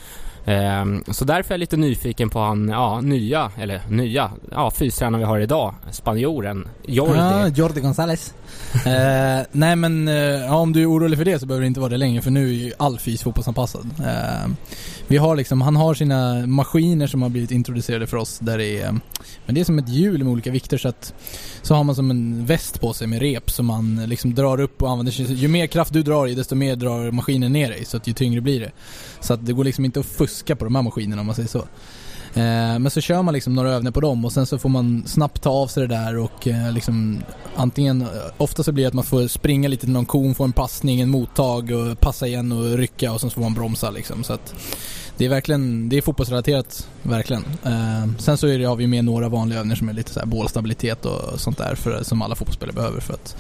Ehm, så därför är jag lite nyfiken på han, ja, nya, eller nya, ja, fystränaren vi har idag. Spanjoren, Jordi. Ja, Jordi Gonzales. eh, nej men, eh, ja, om du är orolig för det så behöver det inte vara det längre för nu är ju all fys fotbollsanpassad. Eh, vi har liksom, han har sina maskiner som har blivit introducerade för oss där det är, men det är som ett hjul med olika vikter så att så har man som en väst på sig med rep som man liksom drar upp och använder sig, ju mer kraft du drar i desto mer drar maskinen ner dig så att ju tyngre blir det. Så att det går liksom inte att fuska på de här maskinerna om man säger så. Eh, men så kör man liksom några övningar på dem och sen så får man snabbt ta av sig det där och eh, liksom antingen, eh, ofta så blir det att man får springa lite till någon kon, få en passning, en mottag och passa igen och rycka och sen så får man bromsa liksom. Så att det är verkligen, det är fotbollsrelaterat, verkligen. Eh, sen så är det, har vi med några vanliga övningar som är lite så här bålstabilitet och sånt där för, som alla fotbollsspelare behöver för att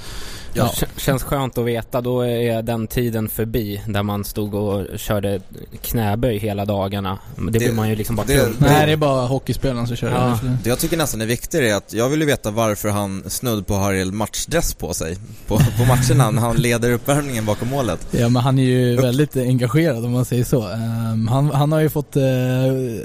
Ja. Känns skönt att veta, då är den tiden förbi där man stod och körde knäböj hela dagarna. Det, Det- blir man ju liksom bara det- tung. Nej, det är bara hockeyspelarna som kör Ja. det. Det jag tycker nästan är viktigare är att jag vill ju veta varför han snudd på har en matchdress på sig på, på matcherna när han leder uppvärmningen bakom målet. Ja men han är ju väldigt engagerad om man säger så. Ehm, han, han har ju fått eh,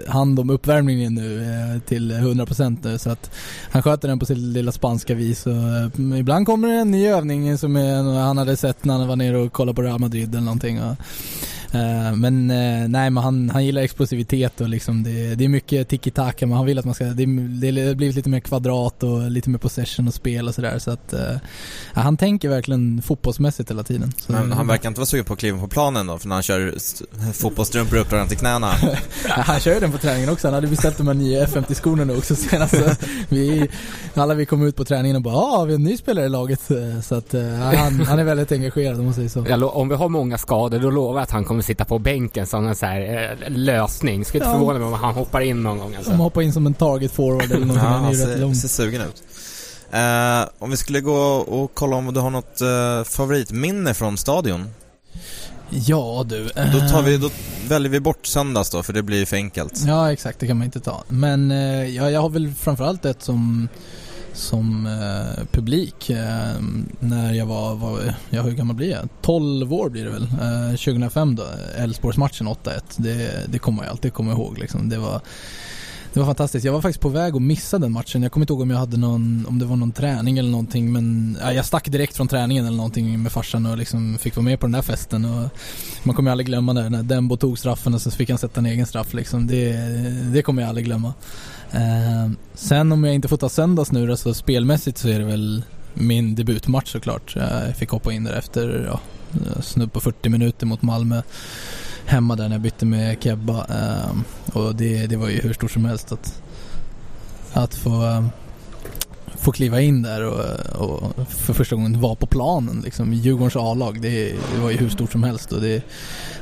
hand om uppvärmningen nu eh, till 100% nu så att han sköter den på sitt lilla spanska vis och eh, ibland kommer det en ny övning som är, han hade sett när han var nere och kollade på Real Madrid eller någonting. Och, men eh, nej men han, han gillar explosivitet och liksom det, det är mycket tiki-taka men han vill att man ska, det, det har blivit lite mer kvadrat och lite mer possession och spel och sådär så att eh, ja, han tänker verkligen fotbollsmässigt hela tiden. Så, Men han verkar inte vara sugen på att kliva på planen då, för när han kör fotbollsstrumpor uppdragna till knäna. Ja, han kör ju den på träningen också. Han hade beställt de här nya F50-skorna nu också senast. Vi, alla vi kom ut på träningen och bara ja, vi har en ny spelare i laget. Så att eh, han, han är väldigt engagerad om man säger så. Om vi har många skador då lovar jag att han kommer sitta på bänken som en så här, eh, lösning. Skulle inte Ja. förvåna mig om han hoppar in någon gång alltså. Om man hoppar in som en target forward eller någonting. Ja, han är han ju rätt ser, lång. ser sugen ut. Eh, om vi skulle gå och kolla om du har något eh, favoritminne från stadion. Ja du. Då, tar eh, vi, då väljer vi bort söndags då, för det blir för enkelt. Ja exakt, det kan man inte ta. Men eh, ja, jag har väl framförallt ett som som eh, publik eh, när jag var, var, ja hur gammal blir jag? 12 år blir det väl. Eh, 2005 då, Elfsborgsmatchen 8-1. Det, det kommer jag alltid komma ihåg liksom. Det var det var fantastiskt. Jag var faktiskt på väg att missa den matchen. Jag kommer inte ihåg om jag hade någon, om det var någon träning eller någonting men ja, jag stack direkt från träningen eller någonting med farsan och liksom fick vara med på den där festen och man kommer ju aldrig glömma det när Dembo tog straffen och så fick han sätta en egen straff liksom. Det, det kommer jag aldrig glömma. Eh, sen om jag inte får ta söndags nu då, så spelmässigt så är det väl min debutmatch såklart. Eh, jag fick hoppa in där efter ja, eh, snudd på 40 minuter mot Malmö hemma där när jag bytte med Kebba. Eh, och det, det var ju hur stort som helst att, att få, ehm, få kliva in där och, och för första gången vara på planen. Liksom, Djurgårdens A-lag, det, det var ju hur stort som helst och det,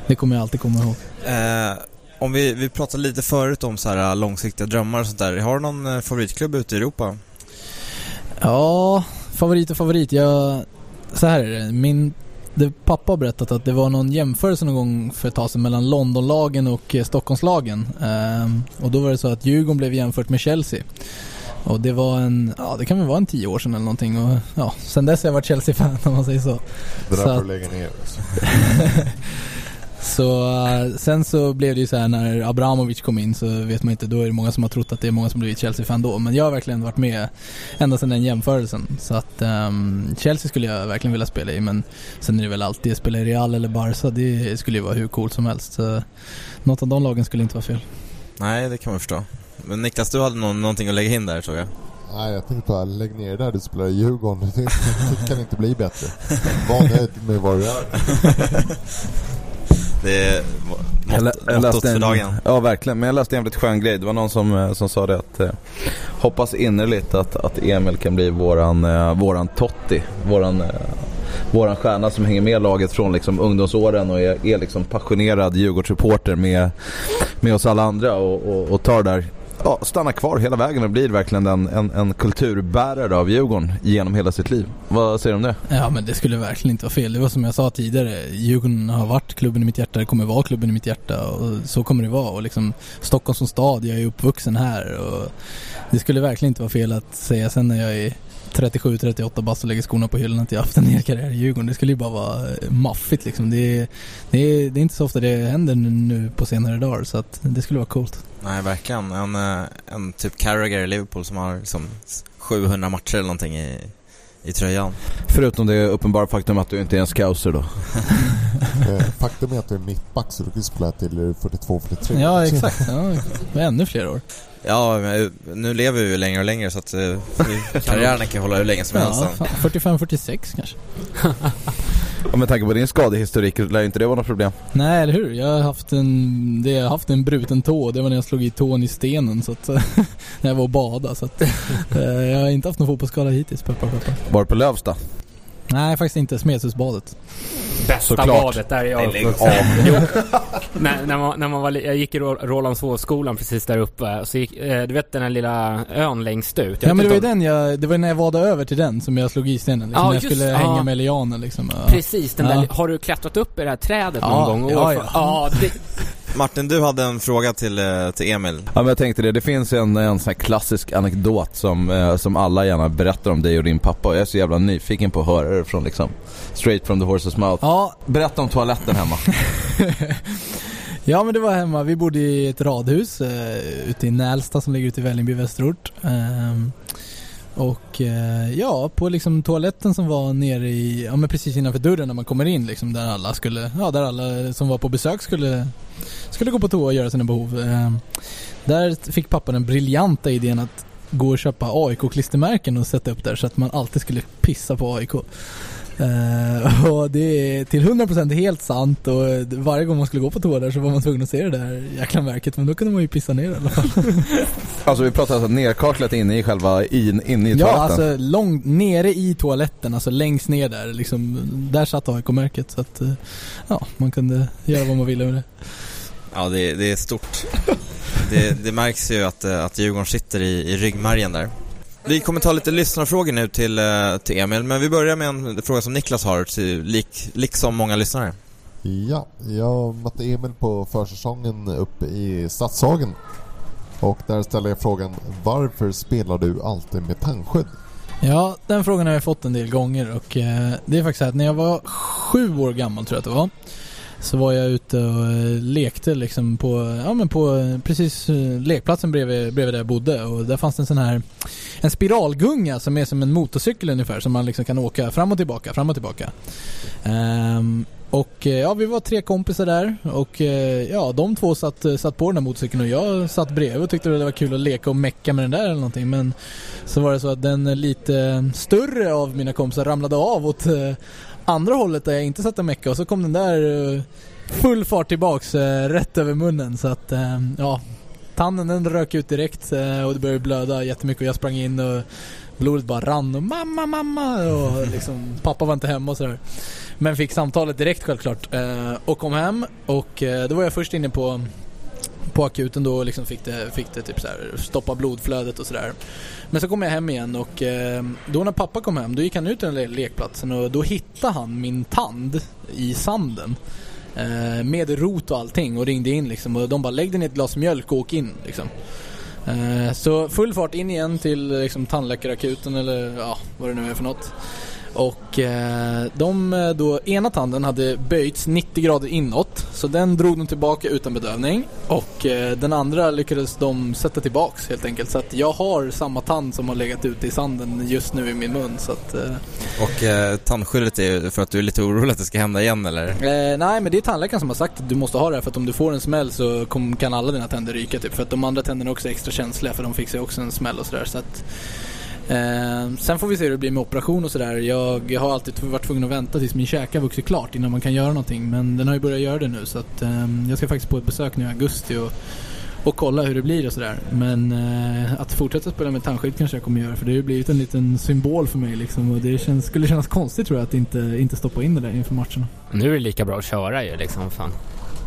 det kommer jag alltid komma ihåg. Eh, om vi, vi pratade lite förut om så här långsiktiga drömmar och sånt där. Har du någon eh, favoritklubb ute i Europa? Ja, favorit och favorit. Jag, så här är det. Min det, pappa har berättat att det var någon jämförelse någon gång för ett tag sedan mellan Londonlagen och eh, Stockholmslagen. Ehm, och då var det så att Djurgården blev jämfört med Chelsea. Och det var en, ja det kan väl vara en tio år sedan eller någonting och ja, sen dess har jag varit Chelsea-fan om man säger så. Det där Så får du lägga ner. Så eh, sen så blev det ju så här när Abramovic kom in så vet man inte, då är det många som har trott att det är många som blivit Chelsea-fan då. Men jag har verkligen varit med ända sedan den jämförelsen. Så att ehm, Chelsea skulle jag verkligen vilja spela i men sen är det väl alltid spela i Real eller Barca, det skulle ju vara hur coolt som helst. Så något av de lagen skulle inte vara fel. Nej, det kan man förstå. Men Niklas, du hade någon, någonting att lägga in där tror jag. Nej, jag tänkte bara lägg ner det där du spelar i Djurgården. Det, kan inte bli bättre. Var nöjd med vad du är. Det är mottot för en, dagen. Ja verkligen, men jag läste en jävligt skön grej. Det var någon som, eh, som sa det att eh, hoppas innerligt att, att Emil kan bli våran, eh, våran Totti. Våran, eh, våran stjärna som hänger med laget från liksom ungdomsåren och är, är liksom passionerad Djurgårdssupporter med, med oss alla andra och, och, och tar där Ja, stannar kvar hela vägen och blir verkligen en, en, en kulturbärare av Djurgården genom hela sitt liv. Vad säger du om det? Ja men det skulle verkligen inte vara fel. Det var som jag sa tidigare, Djurgården har varit klubben i mitt hjärta, det kommer vara klubben i mitt hjärta och så kommer det vara. Och liksom Stockholm som stad, jag är uppvuxen här och det skulle verkligen inte vara fel att säga sen när jag är 37-38 bast och lägger skorna på hyllan att jag haft en hel karriär i Djurgården. Det skulle ju bara vara eh, maffigt liksom. Det är, det är, det är inte så ofta det händer nu på senare dagar så att det skulle vara coolt. Nej, verkligen. En, eh, en typ Carragher i Liverpool som har liksom 700 matcher eller någonting i, i tröjan. Förutom det uppenbara faktum att du inte är en scouser då. Eh, Faktum är att du är mittback så du kan spela till 42-43. Ja exakt, ja, ännu fler år. Ja, men nu lever vi ju längre och längre så att eh, karriären kan hålla hur länge som helst. Ja, fan, 45-46 kanske. Och med tanke på din skadehistorik lär inte det vara något problem. Nej, eller hur? Jag har haft en, det, jag har haft en bruten tå. Det var när jag slog i tån i stenen så att, när jag var och badade. Så att, eh, jag har inte haft någon fotbollsskada hittills, peppar peppar. Var på Lövsta? Nej, faktiskt inte. Smedshusbadet. Bästa Såklart. badet där jag Nej, lägg uppvuxen. av. Jo. när, när, man, när man var, jag gick i Rålambshovsskolan precis där uppe. Så gick, eh, du vet den här lilla ön längst ut. Jag Ja men det var ju den jag, det var när jag vadade över till den som jag slog i stenen. Liksom, Ja, när jag just- skulle ja. hänga med lianen liksom. Precis, den Ja. där, har du klättrat upp i det här trädet Ja, någon gång? ja, ja. ja det, Martin, du hade en fråga till, eh, till Emil. Ja men jag tänkte det, det finns en, en sån här klassisk anekdot som, eh, som alla gärna berättar om dig och din pappa och jag är så jävla nyfiken på att höra det från liksom straight from the horse's mouth. Ja, Berätta om toaletten hemma. Ja men det var hemma, vi bodde i ett radhus eh, ute i Nälsta som ligger ute i Vällingby västerort. Ehm, och eh, ja, på liksom toaletten som var nere i, ja men precis innanför dörren när man kommer in liksom där alla skulle, ja där alla som var på besök skulle, skulle gå på toa och göra sina behov. Eh, där fick pappa den briljanta idén att gå och köpa AIK-klistermärken och sätta upp där så att man alltid skulle pissa på AIK. Eh, och det är till 100% helt sant och varje gång man skulle gå på toa där så var man tvungen att se det där jäkla märket men då kunde man ju pissa ner i alla fall. Alltså vi pratar alltså nerkaklat inne i själva, in, inne i ja, toaletten. alltså långt nere i toaletten, alltså längst ner där liksom. Där satt AIK-märket så att eh, ja, man kunde göra vad man ville med det. Ja, det, det är stort. Det, det märks ju att, eh, att Djurgården sitter i, i ryggmärgen där. Vi kommer ta lite lyssnarfrågor nu till, eh, till Emil, men vi börjar med en fråga som Niklas har, till, lik, liksom många lyssnare. Ja, jag mötte Emil på försäsongen uppe i Stadshagen. Och där ställde jag frågan Varför spelar du alltid med tandskydd? Ja, den frågan har jag fått en del gånger och eh, det är faktiskt så att när jag var sju år gammal tror jag att det var så var jag ute och eh, lekte liksom på, ja men på eh, precis eh, lekplatsen bredvid, bredvid där jag bodde. Och där fanns det en sån här en spiralgunga som är som en motorcykel ungefär som man liksom kan åka fram och tillbaka, fram och tillbaka. Um, och ja, vi var tre kompisar där. Och ja, de två satt, satt på den där motorcykeln och jag satt bredvid och tyckte det var kul att leka och mecka med den där eller någonting. Men så var det så att den lite större av mina kompisar ramlade av åt andra hållet där jag inte satt och mecka och så kom den där eh, full fart tillbaks eh, rätt över munnen. Så att eh, ja Tanden den rök ut direkt och det började blöda jättemycket. Och jag sprang in och blodet bara rann och mamma mamma och liksom pappa var inte hemma och sådär. Men fick samtalet direkt självklart. Och kom hem och då var jag först inne på på akuten då och liksom fick det, fick det typ så här, stoppa blodflödet och sådär. Men så kom jag hem igen och eh, då när pappa kom hem då gick han ut till den där lekplatsen och då hittade han min tand i sanden. Eh, med rot och allting och ringde in liksom och de bara lägg den i ett glas mjölk och åk in liksom. Eh, så full fart in igen till liksom, tandläkarakuten eller ja, vad det nu är för något. Och eh, de eh, då, ena tanden hade böjts 90 grader inåt så den drog de tillbaka utan bedövning och eh, den andra lyckades de sätta tillbaks helt enkelt så att jag har samma tand som har legat ute i sanden just nu i min mun så att Och eh, tandskyddet är ju för att du är lite orolig att det ska hända igen eller? Eh, nej men det är tandläkaren som har sagt att du måste ha det här för att om du får en smäll så kom, kan alla dina tänder ryka typ. För att de andra tänderna är också extra känsliga för de fick sig också en smäll och sådär. Så att, eh, sen får vi se hur det blir med operation och sådär. Jag, jag har alltid varit tvungen att vänta tills min käke har vuxit klart innan man kan göra någonting. Men den har ju börjat göra det nu så att eh, jag ska faktiskt på ett besök nu i augusti och och kolla hur det blir och sådär. Men eh, att fortsätta spela med tandskydd kanske jag kommer göra för det har ju blivit en liten symbol för mig liksom. Och det känns, skulle kännas konstigt tror jag att inte, inte stoppa in det där inför matcherna. nu är det lika bra att köra ju liksom. Fan.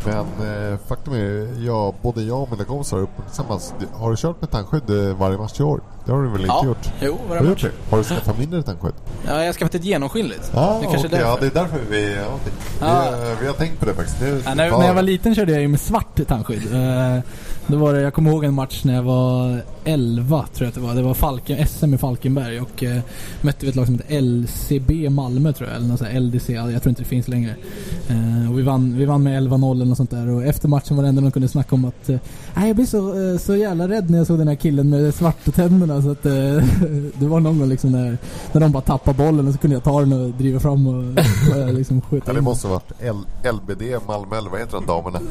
Men eh, faktum är, ja, både jag och mina kompisar har uppmärksammats. Har du kört med tandskydd eh, varje match i år? Det har du väl inte Ja. gjort? Jo, Har du gjort det? Har du skaffat mindre tandskydd? Ja, jag har skaffat ett genomskinligt. Ja, det kanske okej, är ja, därför. det är därför vi... Ja, okej. Ja. Vi, eh, vi har tänkt på det faktiskt. Det Ja, när, när jag var liten körde jag ju med svart tandskydd. Eh, då var det, jag kommer ihåg en match när jag var 11 tror jag att det var. Det var Falken, SM i Falkenberg och eh, mötte vi ett lag som heter LCB Malmö tror jag. Eller något sånt LDC, ja, jag tror inte det finns längre. Eh, och vi vann, vi vann med 11-0 eller något sånt där. Och efter matchen var det enda de kunde snacka om att... eh, Nej, jag blev så, eh, så jävla rädd när jag såg den här killen med svarta tänderna. Så att eh, det var någon gång liksom när, när de bara tappade bollen och så kunde jag ta den och driva fram och, och liksom skjuta Ja, det måste ha varit L- LBD Malmö, eller vad heter de damerna?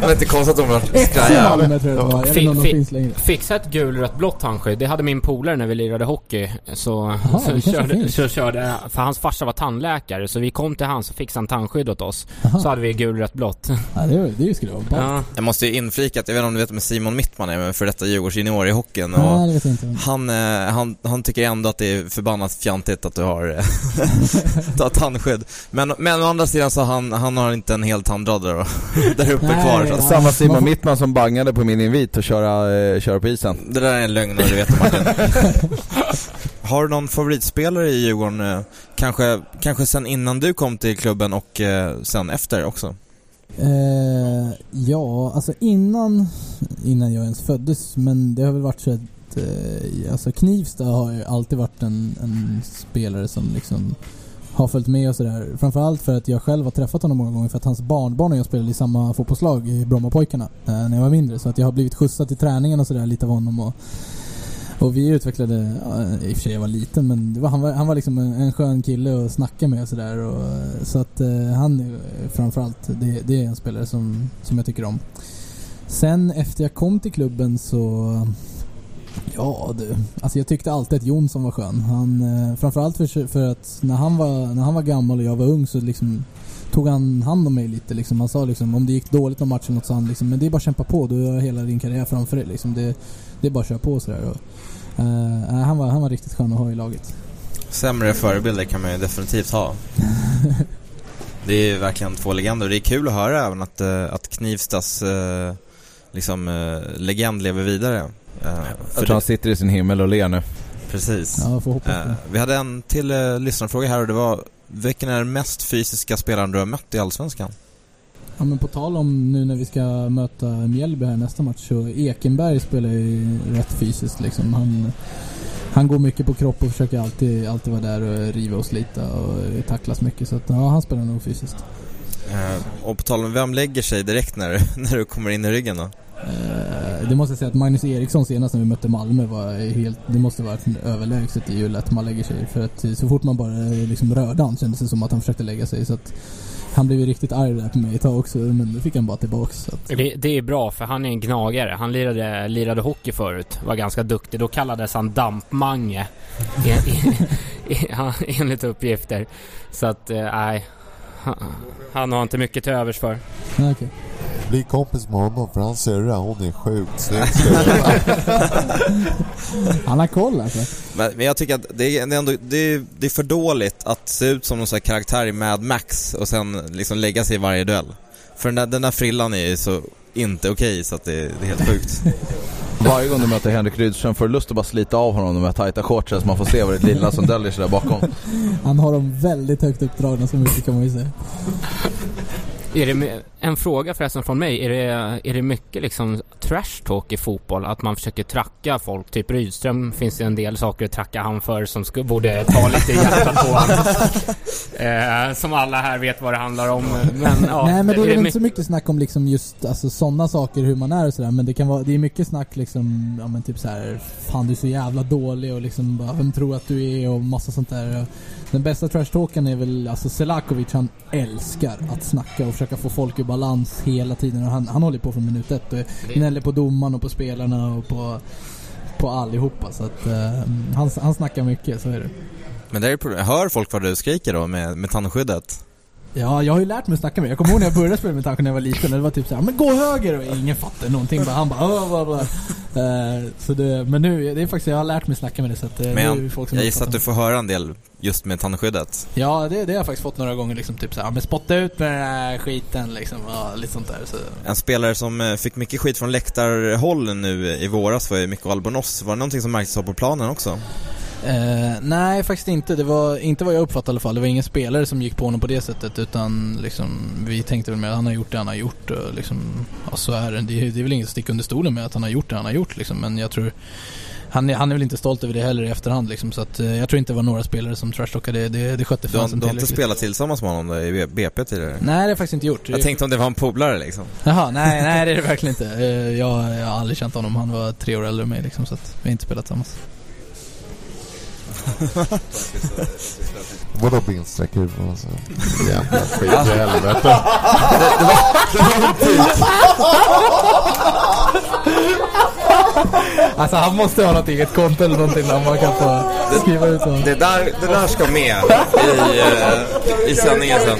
Det var inte konstigt om de var FC Malmö tror jag det var. De fi- finns längre. Fixa ett gulrött blått handskydd. Det hade min polare när vi lirade hockey. Så, Jaha, så, körde, så körde... För hans farsa var tandläkare, så vi kom till han så fixade han tandskydd åt oss. Aha. Så hade vi gulrött blått. Ja, det, det skulle vara. Ja. Jag måste ju inflika att, jag vet inte om du vet vem Simon Mittman är, men för detta Djurgårdsjunior i hockeyn. Och Nej, det vet jag inte. han, eh, han, han tycker ändå att det är förbannat fjantigt att du har, eh, tandskydd. Men, men å andra sidan så han, han har inte en hel tandrad där, där uppe Nej, kvar. Så Samma Simon Mittman som bangade på min invit att köra, eh, köra på isen. det där är en lögn och det vet du Martin. har du någon favoritspelare i Djurgården? Kanske, kanske sen innan du kom till klubben och eh, sen efter också? Eh, ja, alltså innan, innan jag ens föddes, men det har väl varit så att eh, alltså Knivsta har ju alltid varit en, en spelare som liksom har följt med och sådär. Framförallt för att jag själv har träffat honom många gånger för att hans barnbarn och jag spelade i samma fotbollslag i Brommapojkarna eh, när jag var mindre. Så att jag har blivit skjutsad till träningen och sådär lite av honom och och vi utvecklade, i och för sig jag var liten men det var, han, var, han var liksom en, en skön kille att snacka med och sådär. och, Så att eh, han framförallt, det, det är en spelare som, som jag tycker om. Sen efter jag kom till klubben så Ja du, alltså jag tyckte alltid att Jonsson var skön. Han, eh, framförallt för, för att när han, var, när han var gammal och jag var ung så liksom tog han hand om mig lite liksom. Han sa liksom om det gick dåligt någon match eller något så han liksom, men det är bara att kämpa på. Du har hela din karriär framför dig liksom. Det, det är bara att köra på och sådär. Och, eh, han, var, han var riktigt skön att ha i laget. Sämre förebilder kan man ju definitivt ha. Det är ju verkligen två legender och det är kul att höra även att, eh, att Knivstas eh, liksom, eh, legend lever vidare. Jag för tror han sitter i sin himmel och ler nu. precis. Ja, vi hade en till lyssnarfråga här och det var vilken är den mest fysiska spelaren du har mött i Allsvenskan? Ja men på tal om nu när vi ska möta Mjällby här nästa match så Ekenberg spelar ju rätt fysiskt liksom. Han, han går mycket på kropp och försöker alltid, alltid vara där och riva och slita och tacklas mycket. Så att, ja, han spelar nog fysiskt. Eh, och på tal om vem lägger sig direkt när, när du kommer in i ryggen då? Eh, det måste jag säga att Magnus Eriksson senast när vi mötte Malmö var helt, det måste varit överlägset i hur lätt man lägger sig. För att så fort man bara liksom rörde han kändes det som att han försökte lägga sig. Så att han blev ju riktigt arg där på mig ett tag också men det fick han bara tillbaks. Att, Det, det är bra för han är en gnagare. Han lirade, lirade hockey förut. Var ganska duktig. Då kallades han Dampmange. En, en, en, enligt uppgifter. Så att, eh han, han har inte mycket till övers för. okej. Bli kompis med honom för hans syrra, hon är sjukt snygg. Han har koll alltså. Men, men jag tycker att det är, det, är ändå, det, är, det är för dåligt att se ut som någon sån här karaktär i Mad Max och sen liksom lägga sig i varje duell. För den där, den där frillan är ju så inte okej så att det, det är helt sjukt. Varje gång du möter Henrik Rydström får du lust att bara slita av honom de här tajta shortsen så man får se vad det lilla som döljer sig där bakom. Han har dem väldigt högt uppdragna så mycket kan man ju säga. Är det, en fråga förresten från mig. Är det, är det mycket liksom trash talk i fotboll? Att man försöker tracka folk? Typ Rydström finns det en del saker att tracka han för som skulle, borde ta lite hjärtat på honom. eh, Som alla här vet vad det handlar om. Men, ja, Nej men det är väl my- inte så mycket snack om liksom just alltså sådana saker, hur man är och sådär. Men det kan vara, det är mycket snack liksom, ja men typ så här, fan du är så jävla dålig och liksom bara, vem tror att du är och massa sånt där. Den bästa trashtalken är väl, alltså Selakovic han älskar att snacka och försöka få folk i balans hela tiden. Och han, han håller på från minut ett och gnäller på domaren och på spelarna och på, på allihopa. Så att eh, han, han snackar mycket, så är det. Men det är ju problem. Hör folk vad du skriker då med, med tandskyddet? Ja, jag har ju lärt mig att snacka med Jag kommer ihåg när jag började spela med tanken när jag var liten. Det var typ såhär, men gå höger! Och ingen fattade någonting. Bara, han bara, "Åh, vad, vad." Eh, så det, Men nu, det är faktiskt, jag har lärt mig snacka med det så att eh, det är Men folk som jag gissar att du får höra en del just med tandskyddet. Ja, det, det har jag faktiskt fått några gånger liksom typ såhär, men spotta ut med den här skiten liksom. Ja, lite sånt där. Så. En spelare som eh, fick mycket skit från läktarhåll nu i våras var ju Mikko Albonos. Var det någonting som märktes av på planen också? Eh, nej, faktiskt inte. Det var inte vad jag uppfattade i alla fall. Det var ingen spelare som gick på honom på det sättet utan liksom, vi tänkte väl med att han har gjort det han har gjort och liksom, ja, så är det. Det är, det är väl inget att sticka under stolen med att han har gjort det han har gjort liksom. Men jag tror han, är- han är väl inte stolt över det heller i efterhand liksom, så att, eh, jag tror inte det var några spelare som trashtalkade det. Det, det skötte fansen du har inte tillräckligt. spelat tillsammans med honom då, i BP tidigare? Nej, det har jag faktiskt inte gjort. Jag tänkte om det var en polare liksom. Jaha, nej, nej det är det verkligen inte. Eh, Jag, jag har aldrig känt honom. Han var tre år äldre än mig liksom, så att vi har inte spelat tillsammans. Vadå bindstreck-huvud? Alltså, jävla skit i helvete. Alltså han måste ha något eget konto eller någonting där man kan få skriva ut honom. Det där, det där ska med i, eh, i sändningen sen.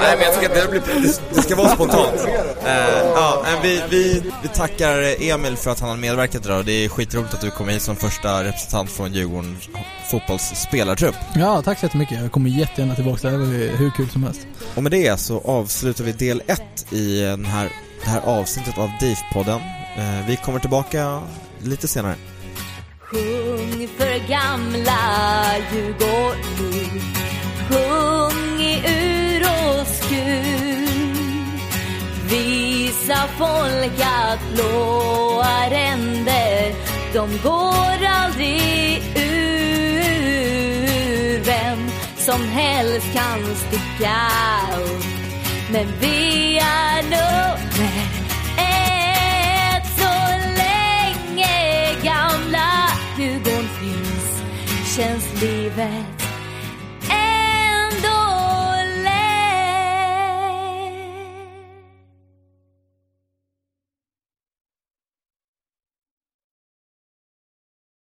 Nej men jag tycker att det, blir, det, det ska vara spontant. Eh, ja, vi, vi, vi tackar Emil för att han har medverkat idag. Det är skitroligt att du kom hit som första representant från Djurgårdens fotbollsspelartrupp. Ja, tack så jättemycket. Jag kommer jättegärna tillbaka. Det här var hur kul som helst. Och med det så avslutar vi del 1 i den här, det här avsnittet av DIF-podden. Eh, vi kommer tillbaka lite senare. Sjung för gamla Djurgården. Sjung i ur och skur Visa folk att blåa ränder. De går aldrig ur Vem som helst kan sticka upp. Men vi är nummer länge gamla